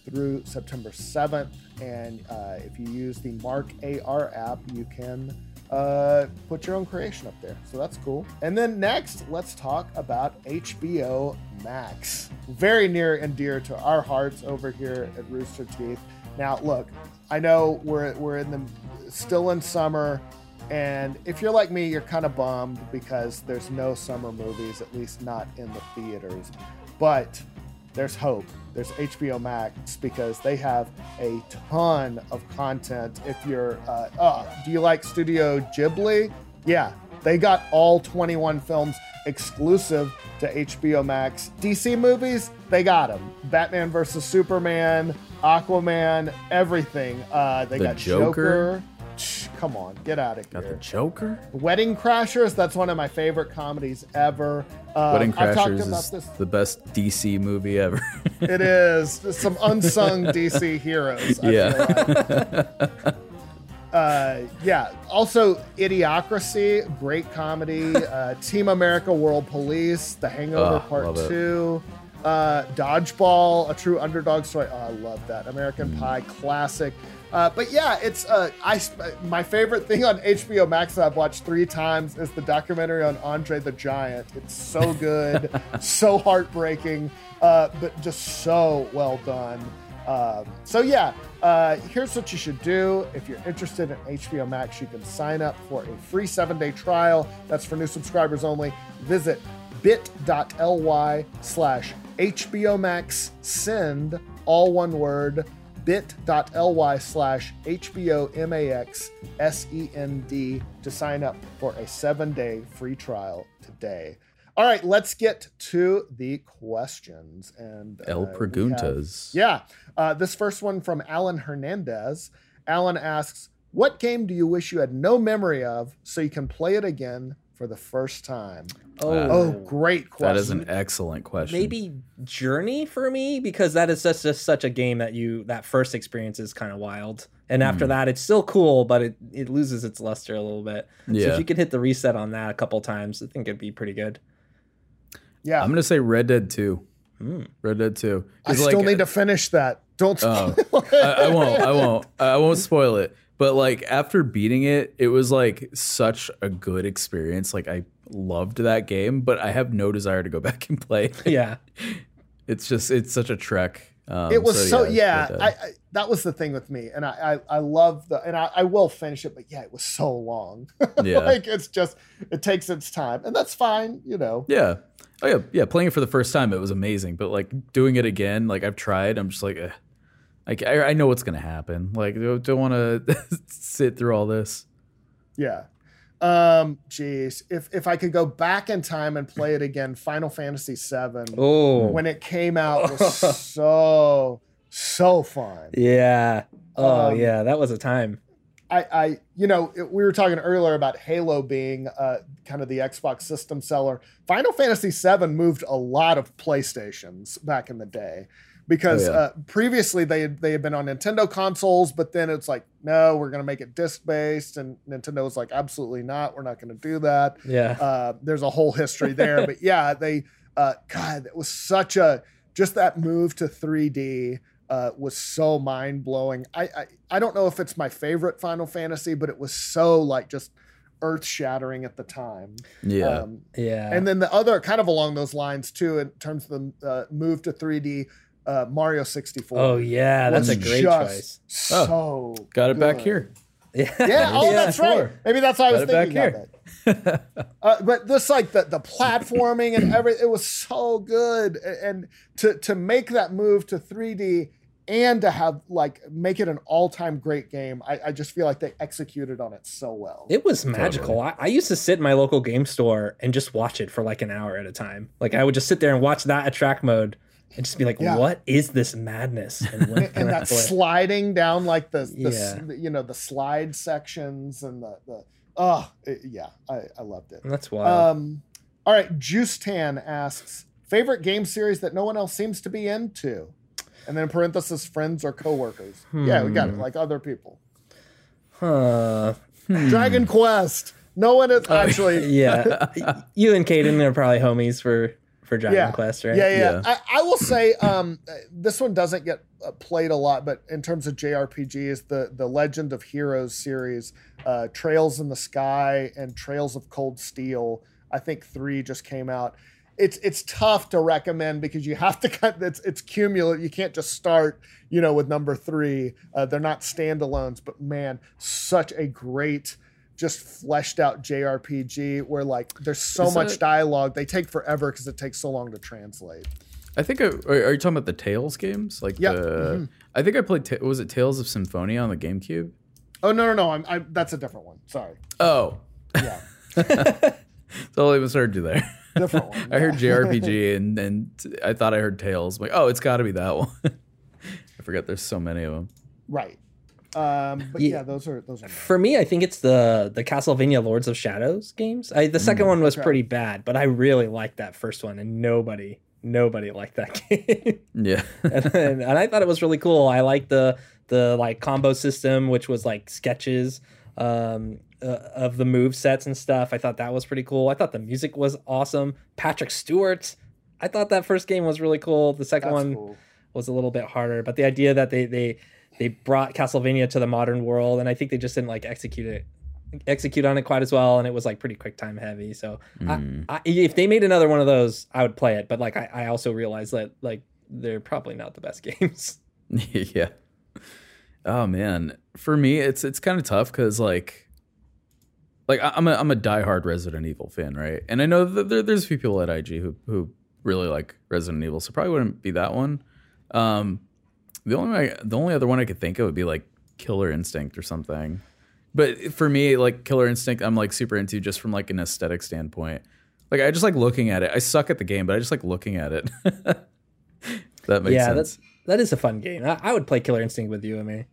through September 7th. And uh, if you use the Mark AR app, you can uh, put your own creation up there. So that's cool. And then next, let's talk about HBO Max. Very near and dear to our hearts over here at Rooster Teeth. Now, look, I know we're, we're in the still in summer. And if you're like me, you're kind of bummed because there's no summer movies, at least not in the theaters. But there's hope. There's HBO Max because they have a ton of content. If you're, uh, oh, do you like Studio Ghibli? Yeah, they got all 21 films exclusive to HBO Max. DC movies, they got them. Batman versus Superman, Aquaman, everything. Uh, they The got Joker? Joker. Come on, get out of here. Got the. Joker? Wedding Crashers, that's one of my favorite comedies ever. Um, Wedding Crashers about is this. the best DC movie ever. [laughs] It is some unsung [laughs] DC heroes. I Yeah. like. [laughs] Uh, yeah. Also, Idiocracy, great comedy. Uh, Team America: World Police, The Hangover Ah, Part love it. Two, uh, Dodgeball, a true underdog story. Oh, I love that. American Mm. Pie, classic. Uh, but yeah, it's uh, I my favorite thing on HBO Max that I've watched three times is the documentary on Andre the Giant. It's so [laughs] good, so heartbreaking, uh, but just so well done. Um, so yeah, uh, here's what you should do if you're interested in HBO Max. You can sign up for a free seven-day trial. That's for new subscribers only. Visit bit.ly slash HBO Max send all one word bit.ly slash HBO MAX S-E-N-D to sign up for a seven-day free trial today. All right, let's get to the questions. And El uh, have- Preguntas. yeah. Uh, this first one from Alan Hernandez. Alan asks, What game do you wish you had no memory of so you can play it again for the first time? Oh, Oh, great question. That is an excellent question. maybe Journey for me because that is just, just such a game that you that first experience is kind of wild, and after Hmm. that it's still cool, but it it loses its luster a little bit. So if you could hit the reset on that a couple times, I think it'd be pretty good. Yeah. I'm gonna say Red Dead 2. Hmm. Red Dead 2. I 'Cause, still like, need to finish that. Don't Oh. it. I, I won't. I won't. I won't spoil it. But like after beating it, it was like such a good experience. Like I loved that game, but I have no desire to go [laughs] back and play. Yeah, [laughs] It's just it's such a trek. Um, it was so, yeah. Red Dead. I, I, that was the thing with me, and I I, I love the and I, I will finish it, but yeah, it was so long. [laughs] Yeah. like it's just it takes its time, and that's fine, you know. yeah. Oh yeah, yeah. Playing it for the first time, it was amazing. But like doing it again, like I've tried, I'm just like, eh. Like I, I know what's gonna happen. Like don't, don't want to [laughs] sit through all this. Yeah. Um, geez, if if I could go back in time and play it again, Final Fantasy VII Oh, when it came out was [laughs] so so fun. yeah. Oh, Um, yeah. That was a time. I, I, you know, it- we were talking earlier about Halo being uh, kind of the Xbox system seller. Final Fantasy VII moved a lot of PlayStations back in the day because Oh, yeah. uh, previously they had, they had been on Nintendo consoles, but then it's like, no, we're going to make it disc based, and Nintendo was like, absolutely not, we're not going to do that. Yeah. Uh, there's a whole history there, but yeah, they, uh, God, it was such a just that move to 3D uh, was so mind blowing. I, I I don't know if it's my favorite Final Fantasy, but it was so like just earth shattering at the time. Yeah. Um, Yeah. and then the other kind of along those lines too, in terms of the uh, move to 3D, uh, Mario 64. oh yeah, that's a great choice. So Got it back here. Yeah. [laughs] Yeah, oh, Yeah. that's right. Maybe that's why I was Got it back thinking of here. it. uh, but this like the the platforming and everything, it was so good. And to to make that move to 3D and to have like make it an all time great game, I, I just feel like they executed on it so well. It was magical. I, I used to sit in my local game store and just watch it for like an hour at a time. Like I would just sit there and watch that attract mode and just be like, Yeah. "What is this madness?" And, [laughs] when, and that sliding down like the, the Yeah. you know the slide sections and the the oh it- yeah I, I loved it. that's wild. Um, all right, Juice Tan asks favorite game series that no one else seems to be into, and then in parenthesis friends or coworkers. Yeah, we got it. Hmm. Like other people. huh. Dragon Quest. No one is actually. [laughs] Yeah. [laughs] you and Caden are probably homies for for Dragon Yeah. Quest, right? Yeah, yeah. Yeah. I, I will say um, this one doesn't get uh, played a lot, but in terms of JRPGs, the the Legend of Heroes series, uh, Trails in the Sky and Trails of Cold Steel, I think three just came out. It's it's tough to recommend because you have to cut it's it's cumulative. You can't just start you know with number three. Uh, they're not standalones, but man, such a great. Just fleshed out JRPG where like there's so Is much that- dialogue. They take forever because it takes so long to translate. I think. I, are are you talking about the Tales games? Like Yeah. the. Mhm. I think I played. Ta- was it Tales of Symphonia on the GameCube? Oh no no no! I'm, I, that's a different one. Sorry. Oh, Yeah, totally misheard you there. different one. [laughs] I heard. JRPG [laughs] and and I thought I heard Tales. I'm like, oh, it's got to be that one. [laughs] I forgot. There's so many of them. right. Um, but Yeah. yeah, those are those are. For me, I think it's the the Castlevania Lords of Shadows games. I, the second one was okay. pretty bad, but I really liked that first one, and nobody nobody liked that [laughs] game. Yeah. and, and, and I thought it was really cool. I liked the the like combo system, which was like sketches um, uh, of the move sets and stuff. I thought that was pretty cool. I thought the music was awesome. Patrick Stewart. I thought that first game was really cool. The second That's one cool. was a little bit harder, but the idea that they they they brought Castlevania to the modern world, and I think they just didn't like execute it execute on it quite as well, and it was like pretty quick time heavy. So Mm. I, I, if they made another one of those, I would play it. But like I, I also realize that like they're probably not the best [laughs] games. [laughs] yeah. Oh man, for me, it's it's kind of tough because like, like I'm a I'm a diehard Resident Evil fan, right? And I know that there, there's a few people at IG who who really like Resident Evil, so probably wouldn't be that one. Um, the only way, the only other one I could think of would be like Killer Instinct or something. But for me, like Killer Instinct, I'm like super into just from like an aesthetic standpoint. Like I just like looking at it. I suck at the game, but I just like looking at it. [laughs] that makes yeah, sense. that's that is a fun game. I, I would play Killer Instinct with you, Amir.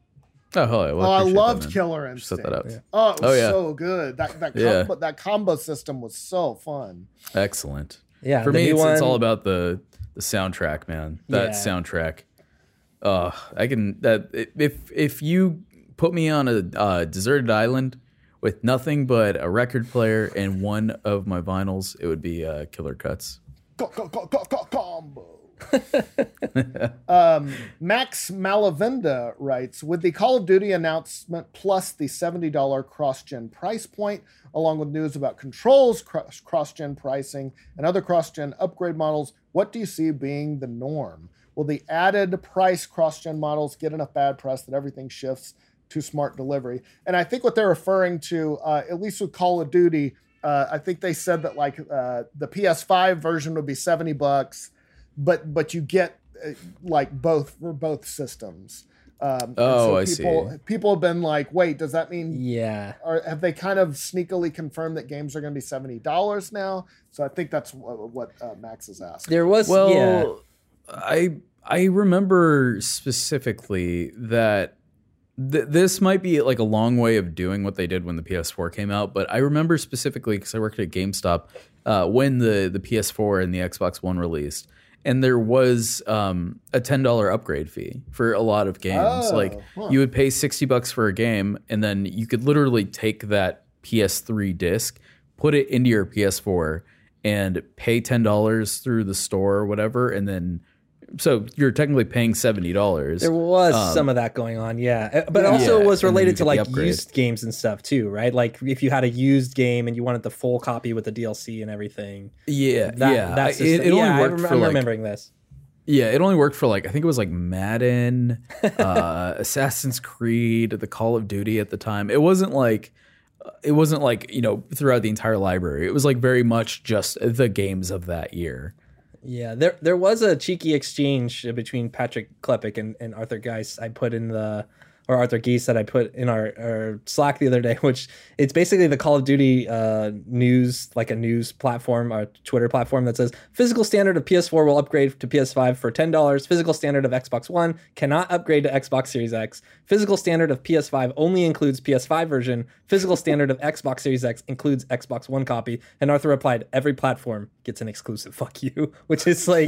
Oh, hell yeah. Well, Oh, I appreciate that, loved. Killer Just set Instinct. that up. Yeah. Oh, it was Oh, yeah. so good. That that Yeah. combo, that combo system was so fun. Excellent. Yeah, For me, new it's, it's all about the the soundtrack, man. That Yeah. soundtrack. Uh, I can that if if you put me on a uh, deserted island with nothing but a record player and one of my vinyls, it would be uh, Killer Cuts. Co- co- co- co- co- combo. [laughs] um, Max Malavenda writes With the Call of Duty announcement plus the $70 cross gen price point, along with news about Control's, cross gen pricing, and other cross gen upgrade models, what do you see being the norm? Will the added price cross gen models get enough bad press that everything shifts to smart delivery? And I think what they're referring to, uh, at least with Call of Duty, uh, I think they said that like uh, the PS5 version would be 70 bucks but but you get uh, like both for both systems. Um, Oh, I people, see. People have been like, wait, does that mean? Yeah, Or have they kind of sneakily confirmed that games are going to be seventy dollars now? So I think that's what, what uh, Max is asking. there was Well, yeah. I I remember specifically that th- this might be like a long way of doing what they did when the PS4 came out, but I remember specifically because I worked at GameStop uh, when the the PS4 and the Xbox One released, and there was um, a ten dollar upgrade fee for a lot of games. Oh, like huh. you would pay sixty bucks for a game, and then you could literally take that PS3 disc, put it into your PS4, and pay ten dollars through the store or whatever, and then so you're technically paying seventy dollars. There was Um, some of that going on, yeah. Uh, But also Yeah, it was related to like used games and stuff too, right? Like if you had a used game and you wanted the full copy with the DLC and everything. Yeah, That, yeah. That's it, it yeah, only I worked rem- for I'm like remembering this. yeah, it only worked for like I think it was like Madden, uh, [laughs] Assassin's Creed, the Call of Duty at the time. It wasn't like it wasn't like you know throughout the entire library. It was like very much just the games of that year. Yeah, there there was a cheeky exchange between Patrick Klepek and, and Arthur Gies. I put in the or Arthur Geese that I put in our, our Slack the other day, [laughs] which it's basically the Call of Duty uh, news, like a news platform, a Twitter platform that says physical standard of PS4 will upgrade to PS5 for ten dollars. Physical standard of Xbox One cannot upgrade to Xbox Series X. Physical standard of PS5 only includes PS5 version. Physical standard of Xbox Series X includes Xbox One copy. And Arthur replied, "Every platform gets an exclusive." [laughs] Fuck you, which is like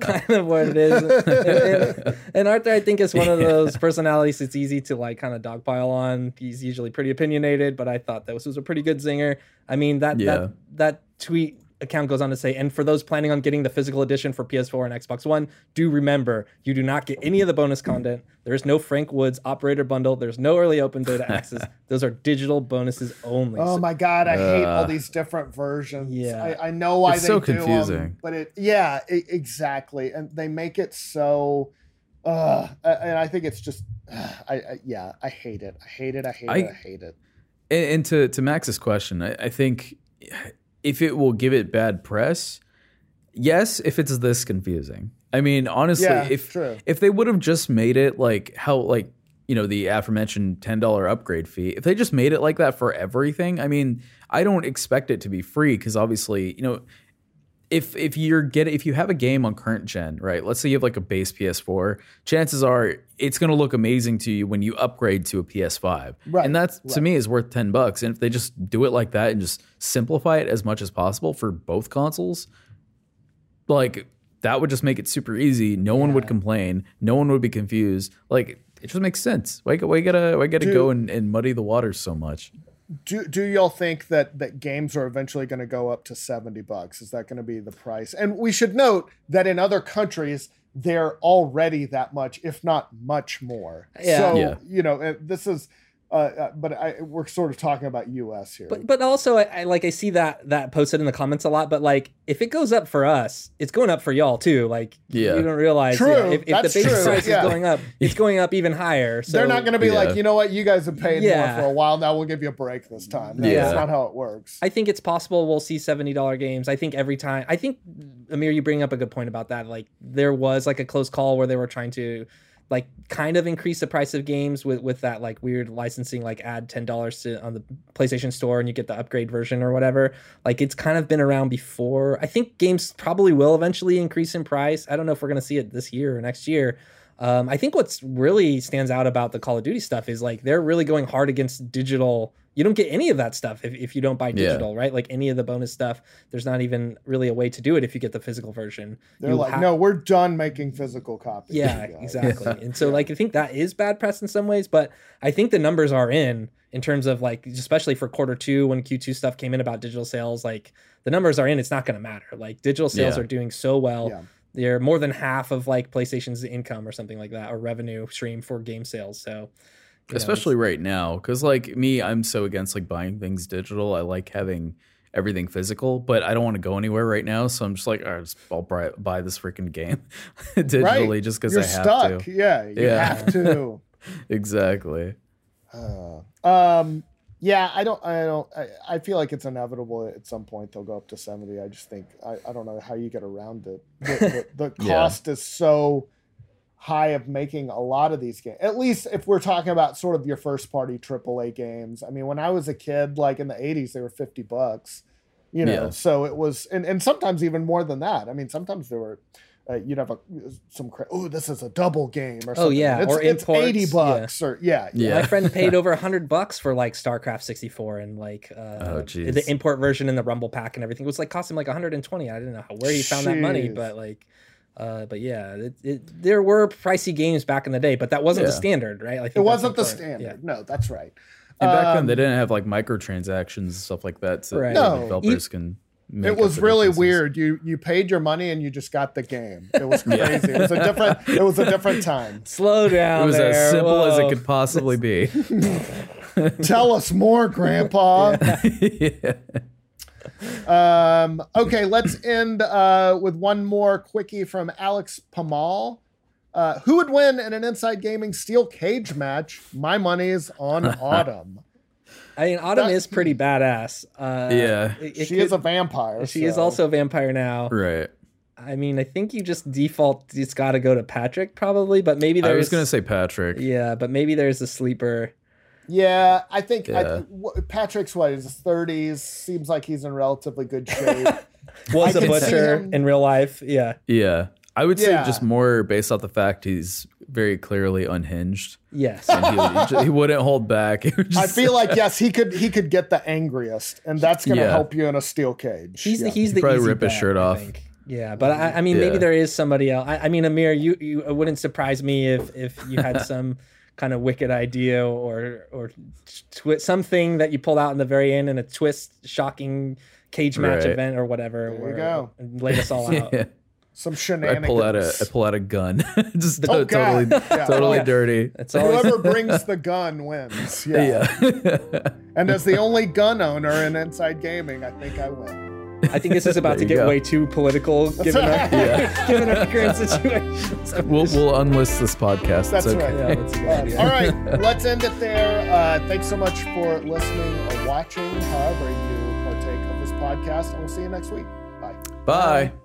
kind of what it is. And, and- and Arthur, I think, is one of [laughs] those personalities it's easy to like kind of dogpile on. He's usually pretty opinionated, but I thought that this was a pretty good zinger. I mean that Yeah. that that tweet account goes on to say, and for those planning on getting the physical edition for PS4 and Xbox One, do remember you do not get any of the bonus content. There is no Frank Woods operator bundle. There's no early open beta access. [laughs] Those are digital bonuses only. Oh So- my god, I hate all Uh, these different versions. Yeah. I, I know why they do. It's they so do 'em, confusing. but it yeah, e- exactly, and they make it so. Uh, and I think it's just, I, I yeah, I hate it. I hate it. I hate I- it. I hate it. And, and to to Max's question, I, I think if it will give it bad press, yes. If it's this confusing, I mean, honestly, Yeah, if true. if they would have just made it like how like you know the aforementioned ten dollar upgrade fee, if they just made it like that for everything, I mean, I don't expect it to be free because obviously, you know. If, if you're get if you have a game on current gen, right? Let's say you have like a base PS4, chances are it's going to look amazing to you when you upgrade to a PS5. Right, And that's to me is worth 10 bucks. And if they just do it like that and just simplify it as much as possible for both consoles, like that would just make it super easy. No one would complain. No one would be confused. Like it just makes sense. Why, why gotta why gotta Dude. go and, and muddy the waters so much? Do do y'all think that that games are eventually going to go up to seventy bucks? Is that going to be the price? And we should note that in other countries they're already that much, if not much more. Yeah. So Yeah. you know uh, this is, uh, uh, but I we're sort of talking about U.S. here. But but also I, I like I see that that posted in the comments a lot. But like if it goes up for us, it's going up for y'all too. Like Yeah. you don't realize. True, yeah, if, if the base true, price yeah. is going up, [laughs] it's going up even higher. So they're not going to be Yeah. like, you know what, you guys have paid Yeah. more for a while. Now we'll give you a break this time. No, Yeah. That's not how it works. I think it's possible we'll see seventy dollar games. I think every time. I think Amir, you bring up a good point about that. Like there was like a close call where they were trying to like kind of increase the price of games with with that like weird licensing like add ten dollars to on the PlayStation Store and you get the upgrade version or whatever. Like it's kind of been around before. I think games probably will eventually increase in price. I don't know if we're gonna see it this year or next year. Um, I think what's really stands out about the Call of Duty stuff is like they're really going hard against digital. You don't get any of that stuff if, if you don't buy Yeah. digital, right? Like any of the bonus stuff, there's not even really a way to do it if you get the physical version. They're You like, ha- no, we're done making physical copies. yeah, You guys." [laughs] exactly. And so [laughs] like I think that is bad press in some ways, but I think the numbers are in in terms of like especially for quarter 2 when Q2 stuff came in about digital sales, like the numbers are in, it's not going to matter. Like digital sales Yeah. are doing so well. Yeah. They're more than half of like PlayStation's income or something like that or revenue stream for game sales. So you know, Especially right now, because like me, I'm so against like buying things digital. I like having everything physical, but I don't want to go anywhere right now. So I'm just like, all right, I'll buy, buy this freaking game [laughs] digitally Right. just because I have stuck. to. Yeah, you Yeah. have to. [laughs] Exactly. Uh, um, yeah, I don't, I don't, I, I feel like it's inevitable at some point they'll go up to 70. I just think, I, I don't know how you get around it. The, [laughs] the, the Yeah. cost is so high of making a lot of these games, at least if we're talking about sort of your first party AAA games. I mean, when I was a kid, like in the 80s, they were 50 bucks, you know, Yeah. so it was, and, and sometimes even more than that. I mean, sometimes there were, uh, you'd have a some cra- oh this is a double game or something. Oh, yeah, it's, or it's imports, eighty yeah. bucks or yeah Yeah. My friend paid [laughs] over a hundred bucks for like StarCraft 64 and like uh, Oh, the import version and the Rumble pack and everything. It was like cost him like 120. I didn't know how, where he found that money, but like, uh, but yeah, it, it, there were pricey games back in the day, but that wasn't the standard, right? I think It wasn't the important. standard. No, that's right. And back then, Um, they didn't have like microtransactions and stuff like that, so Right. No. developers can make it was really weird. You you paid your money and you just got the game. It was [laughs] crazy. It was a different. It was a different time. [laughs] Slow down. It was there. as simple as it could possibly be. [laughs] Tell us more, Grandpa. yeah. Um, okay, let's end uh, with one more quickie from Alex Pamal. Uh, who would win in an Inside Gaming steel cage match? My money's on Autumn. I mean, Autumn That- is pretty badass. Uh, Yeah. it- it she is a vampire. She is also a vampire now. Right. I mean, I think you just default. It's got to go to Patrick probably, but maybe I was gonna say Patrick. Yeah, but maybe there's a sleeper. Yeah, I think Yeah. wh- Patrick's what his thirties. Seems like he's in relatively good shape. [laughs] Was I a butcher in real life. Yeah. Yeah. I would say Yeah. just more based off the fact he's very clearly unhinged. Yes. And he, would- he wouldn't hold back. [laughs] It I feel like [laughs] yes, he could he could get the angriest, and that's going to Yeah. help you in a steel cage. He's Yeah. he's He'd the probably easy rip his shirt off. Yeah, but I, I mean, maybe there is somebody else. I, I mean, Amir, you, you it wouldn't surprise me if if you had [laughs] some kind of wicked idea or or twi- something that you pulled out in the very end in a twist, shocking cage match Right. event or whatever. There you where- go. and laid us all out. Yeah. Some shenanigans. I shenanigans. pull out a I pull out a gun. [laughs] just Oh, totally Yeah. totally Yeah. dirty. It's always Whoever [laughs] brings the gun wins. Yeah. Yeah. [laughs] And as the only gun owner in Inside Gaming, I think I win. I think this is about to There you get go. way too political given our, Yeah. given our current situation. We'll we'll unlist this podcast. That's it's okay. right. yeah, that's a good Uh, idea. all right, let's end it there. Uh, thanks so much for listening or watching, however you partake of this podcast, and we'll see you next week. Bye. Bye.